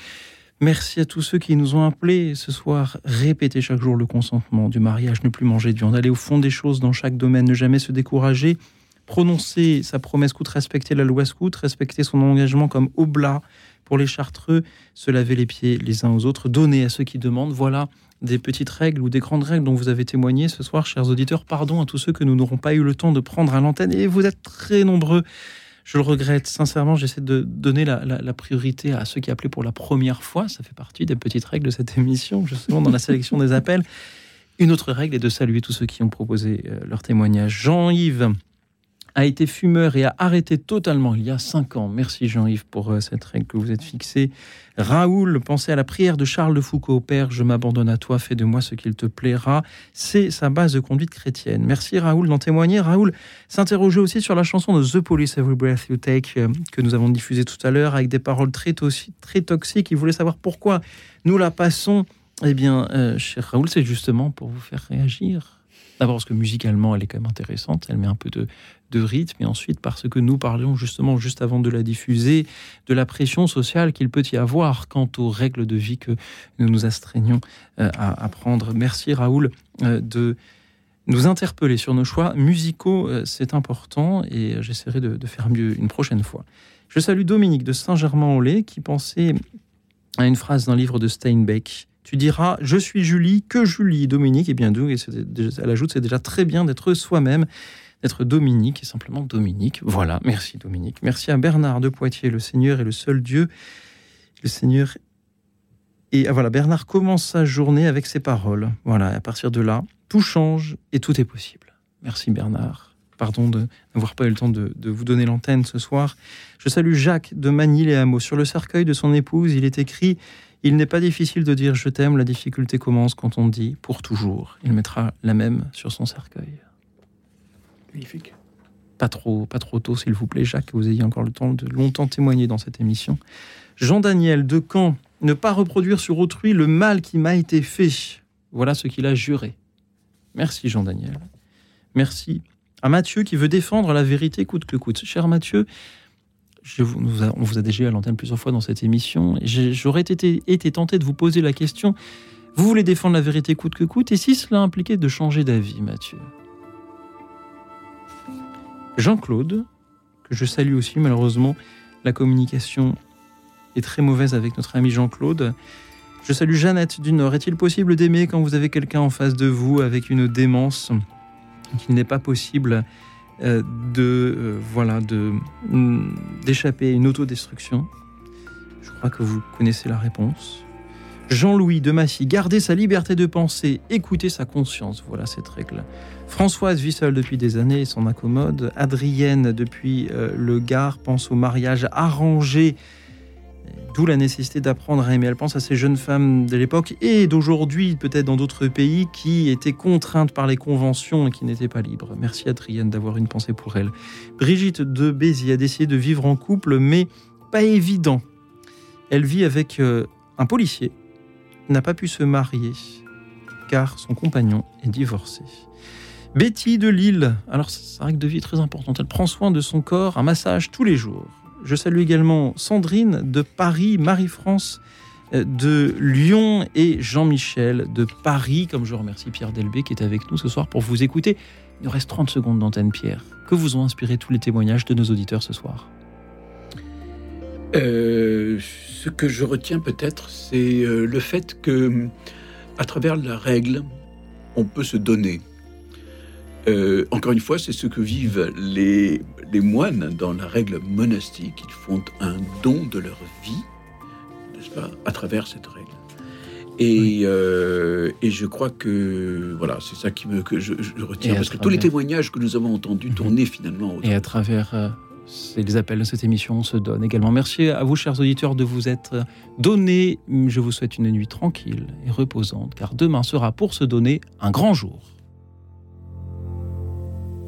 Merci à tous ceux qui nous ont appelés ce soir. Répétez chaque jour le consentement du mariage, ne plus manger de viande, aller au fond des choses dans chaque domaine, ne jamais se décourager, prononcer sa promesse scout, respecter la loi scout, respecter son engagement comme oblat pour les chartreux, se laver les pieds les uns aux autres, donner à ceux qui demandent. Voilà des petites règles ou des grandes règles dont vous avez témoigné ce soir, chers auditeurs. Pardon à tous ceux que nous n'aurons pas eu le temps de prendre à l'antenne. Et vous êtes très nombreux. Je le regrette. Sincèrement, j'essaie de donner la, priorité à ceux qui appelaient pour la première fois. Ça fait partie des petites règles de cette émission, justement, dans la sélection des appels. Une autre règle est de saluer tous ceux qui ont proposé euh, leur témoignage. Jean-Yves a été fumeur et a arrêté totalement il y a cinq ans. Merci Jean-Yves pour euh, cette règle que vous êtes fixée. Raoul, pensez à la prière de Charles de Foucault. Père, je m'abandonne à toi, fais de moi ce qu'il te plaira. C'est sa base de conduite chrétienne. Merci Raoul d'en témoigner. Raoul s'interrogeait aussi sur la chanson de The Police Every Breath You Take euh, que nous avons diffusée tout à l'heure avec des paroles très, très toxiques. Il voulait savoir pourquoi nous la passons. Eh bien, euh, cher Raoul, c'est justement pour vous faire réagir. D'abord parce que musicalement, elle est quand même intéressante. Elle met un peu de, de rythme, et ensuite parce que nous parlions justement juste avant de la diffuser de la pression sociale qu'il peut y avoir quant aux règles de vie que nous nous astreignons euh, à, prendre. Merci Raoul euh, de nous interpeller sur nos choix musicaux, euh, c'est important et j'essaierai de, faire mieux une prochaine fois. Je salue Dominique de Saint-Germain-en-Laye qui pensait à une phrase d'un livre de Steinbeck. Tu diras Je suis Julie, que Julie, Dominique, et bien d'où elle ajoute C'est déjà très bien d'être soi-même d'être Dominique et simplement Dominique. Voilà, merci Dominique. Merci à Bernard de Poitiers, le Seigneur est le seul Dieu. Le Seigneur et ah, voilà, Bernard commence sa journée avec ces paroles. Voilà, à partir de là, tout change et tout est possible. Merci Bernard. Pardon de n'avoir pas eu le temps de, vous donner l'antenne ce soir. Je salue Jacques de Manille-les-Hameaux. Sur le cercueil de son épouse, il est écrit Il n'est pas difficile de dire je t'aime, la difficulté commence quand on dit pour toujours. Il mettra la même sur son cercueil. Magnifique. Pas trop, pas trop tôt, s'il vous plaît, Jacques, que vous ayez encore le temps de longtemps témoigner dans cette émission. Jean-Daniel de Caen, ne pas reproduire sur autrui le mal qui m'a été fait. Voilà ce qu'il a juré. Merci Jean-Daniel. Merci à Mathieu qui veut défendre la vérité coûte que coûte. Cher Mathieu, on vous a déjà à l'antenne plusieurs fois dans cette émission. J'aurais été, tenté de vous poser la question, vous voulez défendre la vérité coûte que coûte, et si cela impliquait de changer d'avis, Mathieu? Jean-Claude, que je salue aussi, malheureusement, la communication est très mauvaise avec notre ami Jean-Claude. Je salue Jeannette du Nord. Est-il possible d'aimer quand vous avez quelqu'un en face de vous avec une démence qu'il n'est pas possible de euh, voilà de mm, d'échapper à une autodestruction Je crois que vous connaissez la réponse. Jean-Louis de Massy, garder sa liberté de penser, écouter sa conscience. Voilà cette règle. Françoise vit seule depuis des années et s'en accommode. Adrienne, depuis euh, le Gard, pense au mariage arrangé, d'où la nécessité d'apprendre à aimer. Elle pense à ces jeunes femmes de l'époque et d'aujourd'hui, peut-être dans d'autres pays, qui étaient contraintes par les conventions et qui n'étaient pas libres. Merci Adrienne d'avoir une pensée pour elle. Brigitte de Béziers a décidé de vivre en couple, mais pas évident. Elle vit avec euh, un policier, n'a pas pu se marier car son compagnon est divorcé. Betty de Lille, alors sa règle de vie très importante, elle prend soin de son corps, un massage tous les jours. Je salue également Sandrine de Paris, Marie-France euh, de Lyon et Jean-Michel de Paris, comme je remercie Pierre Delbé qui est avec nous ce soir pour vous écouter. Il nous reste 30 secondes d'antenne, Pierre. Que vous ont inspiré tous les témoignages de nos auditeurs ce soir? Euh, Ce que je retiens peut-être, c'est euh, le fait que, à travers la règle, on peut se donner. Encore une fois, c'est ce que vivent les, les, moines dans la règle monastique. Ils font un don de leur vie, n'est-ce pas, à travers cette règle. Et, euh, et, je crois que voilà, c'est ça qui me, que je, retiens, parce que tous les témoignages que nous avons entendus mhm. tourner finalement. Et à travers euh, les appels de cette émission, on se donne également. Merci à vous, chers auditeurs, de vous être donnés. Je vous souhaite une nuit tranquille et reposante, car demain sera pour se donner un grand jour.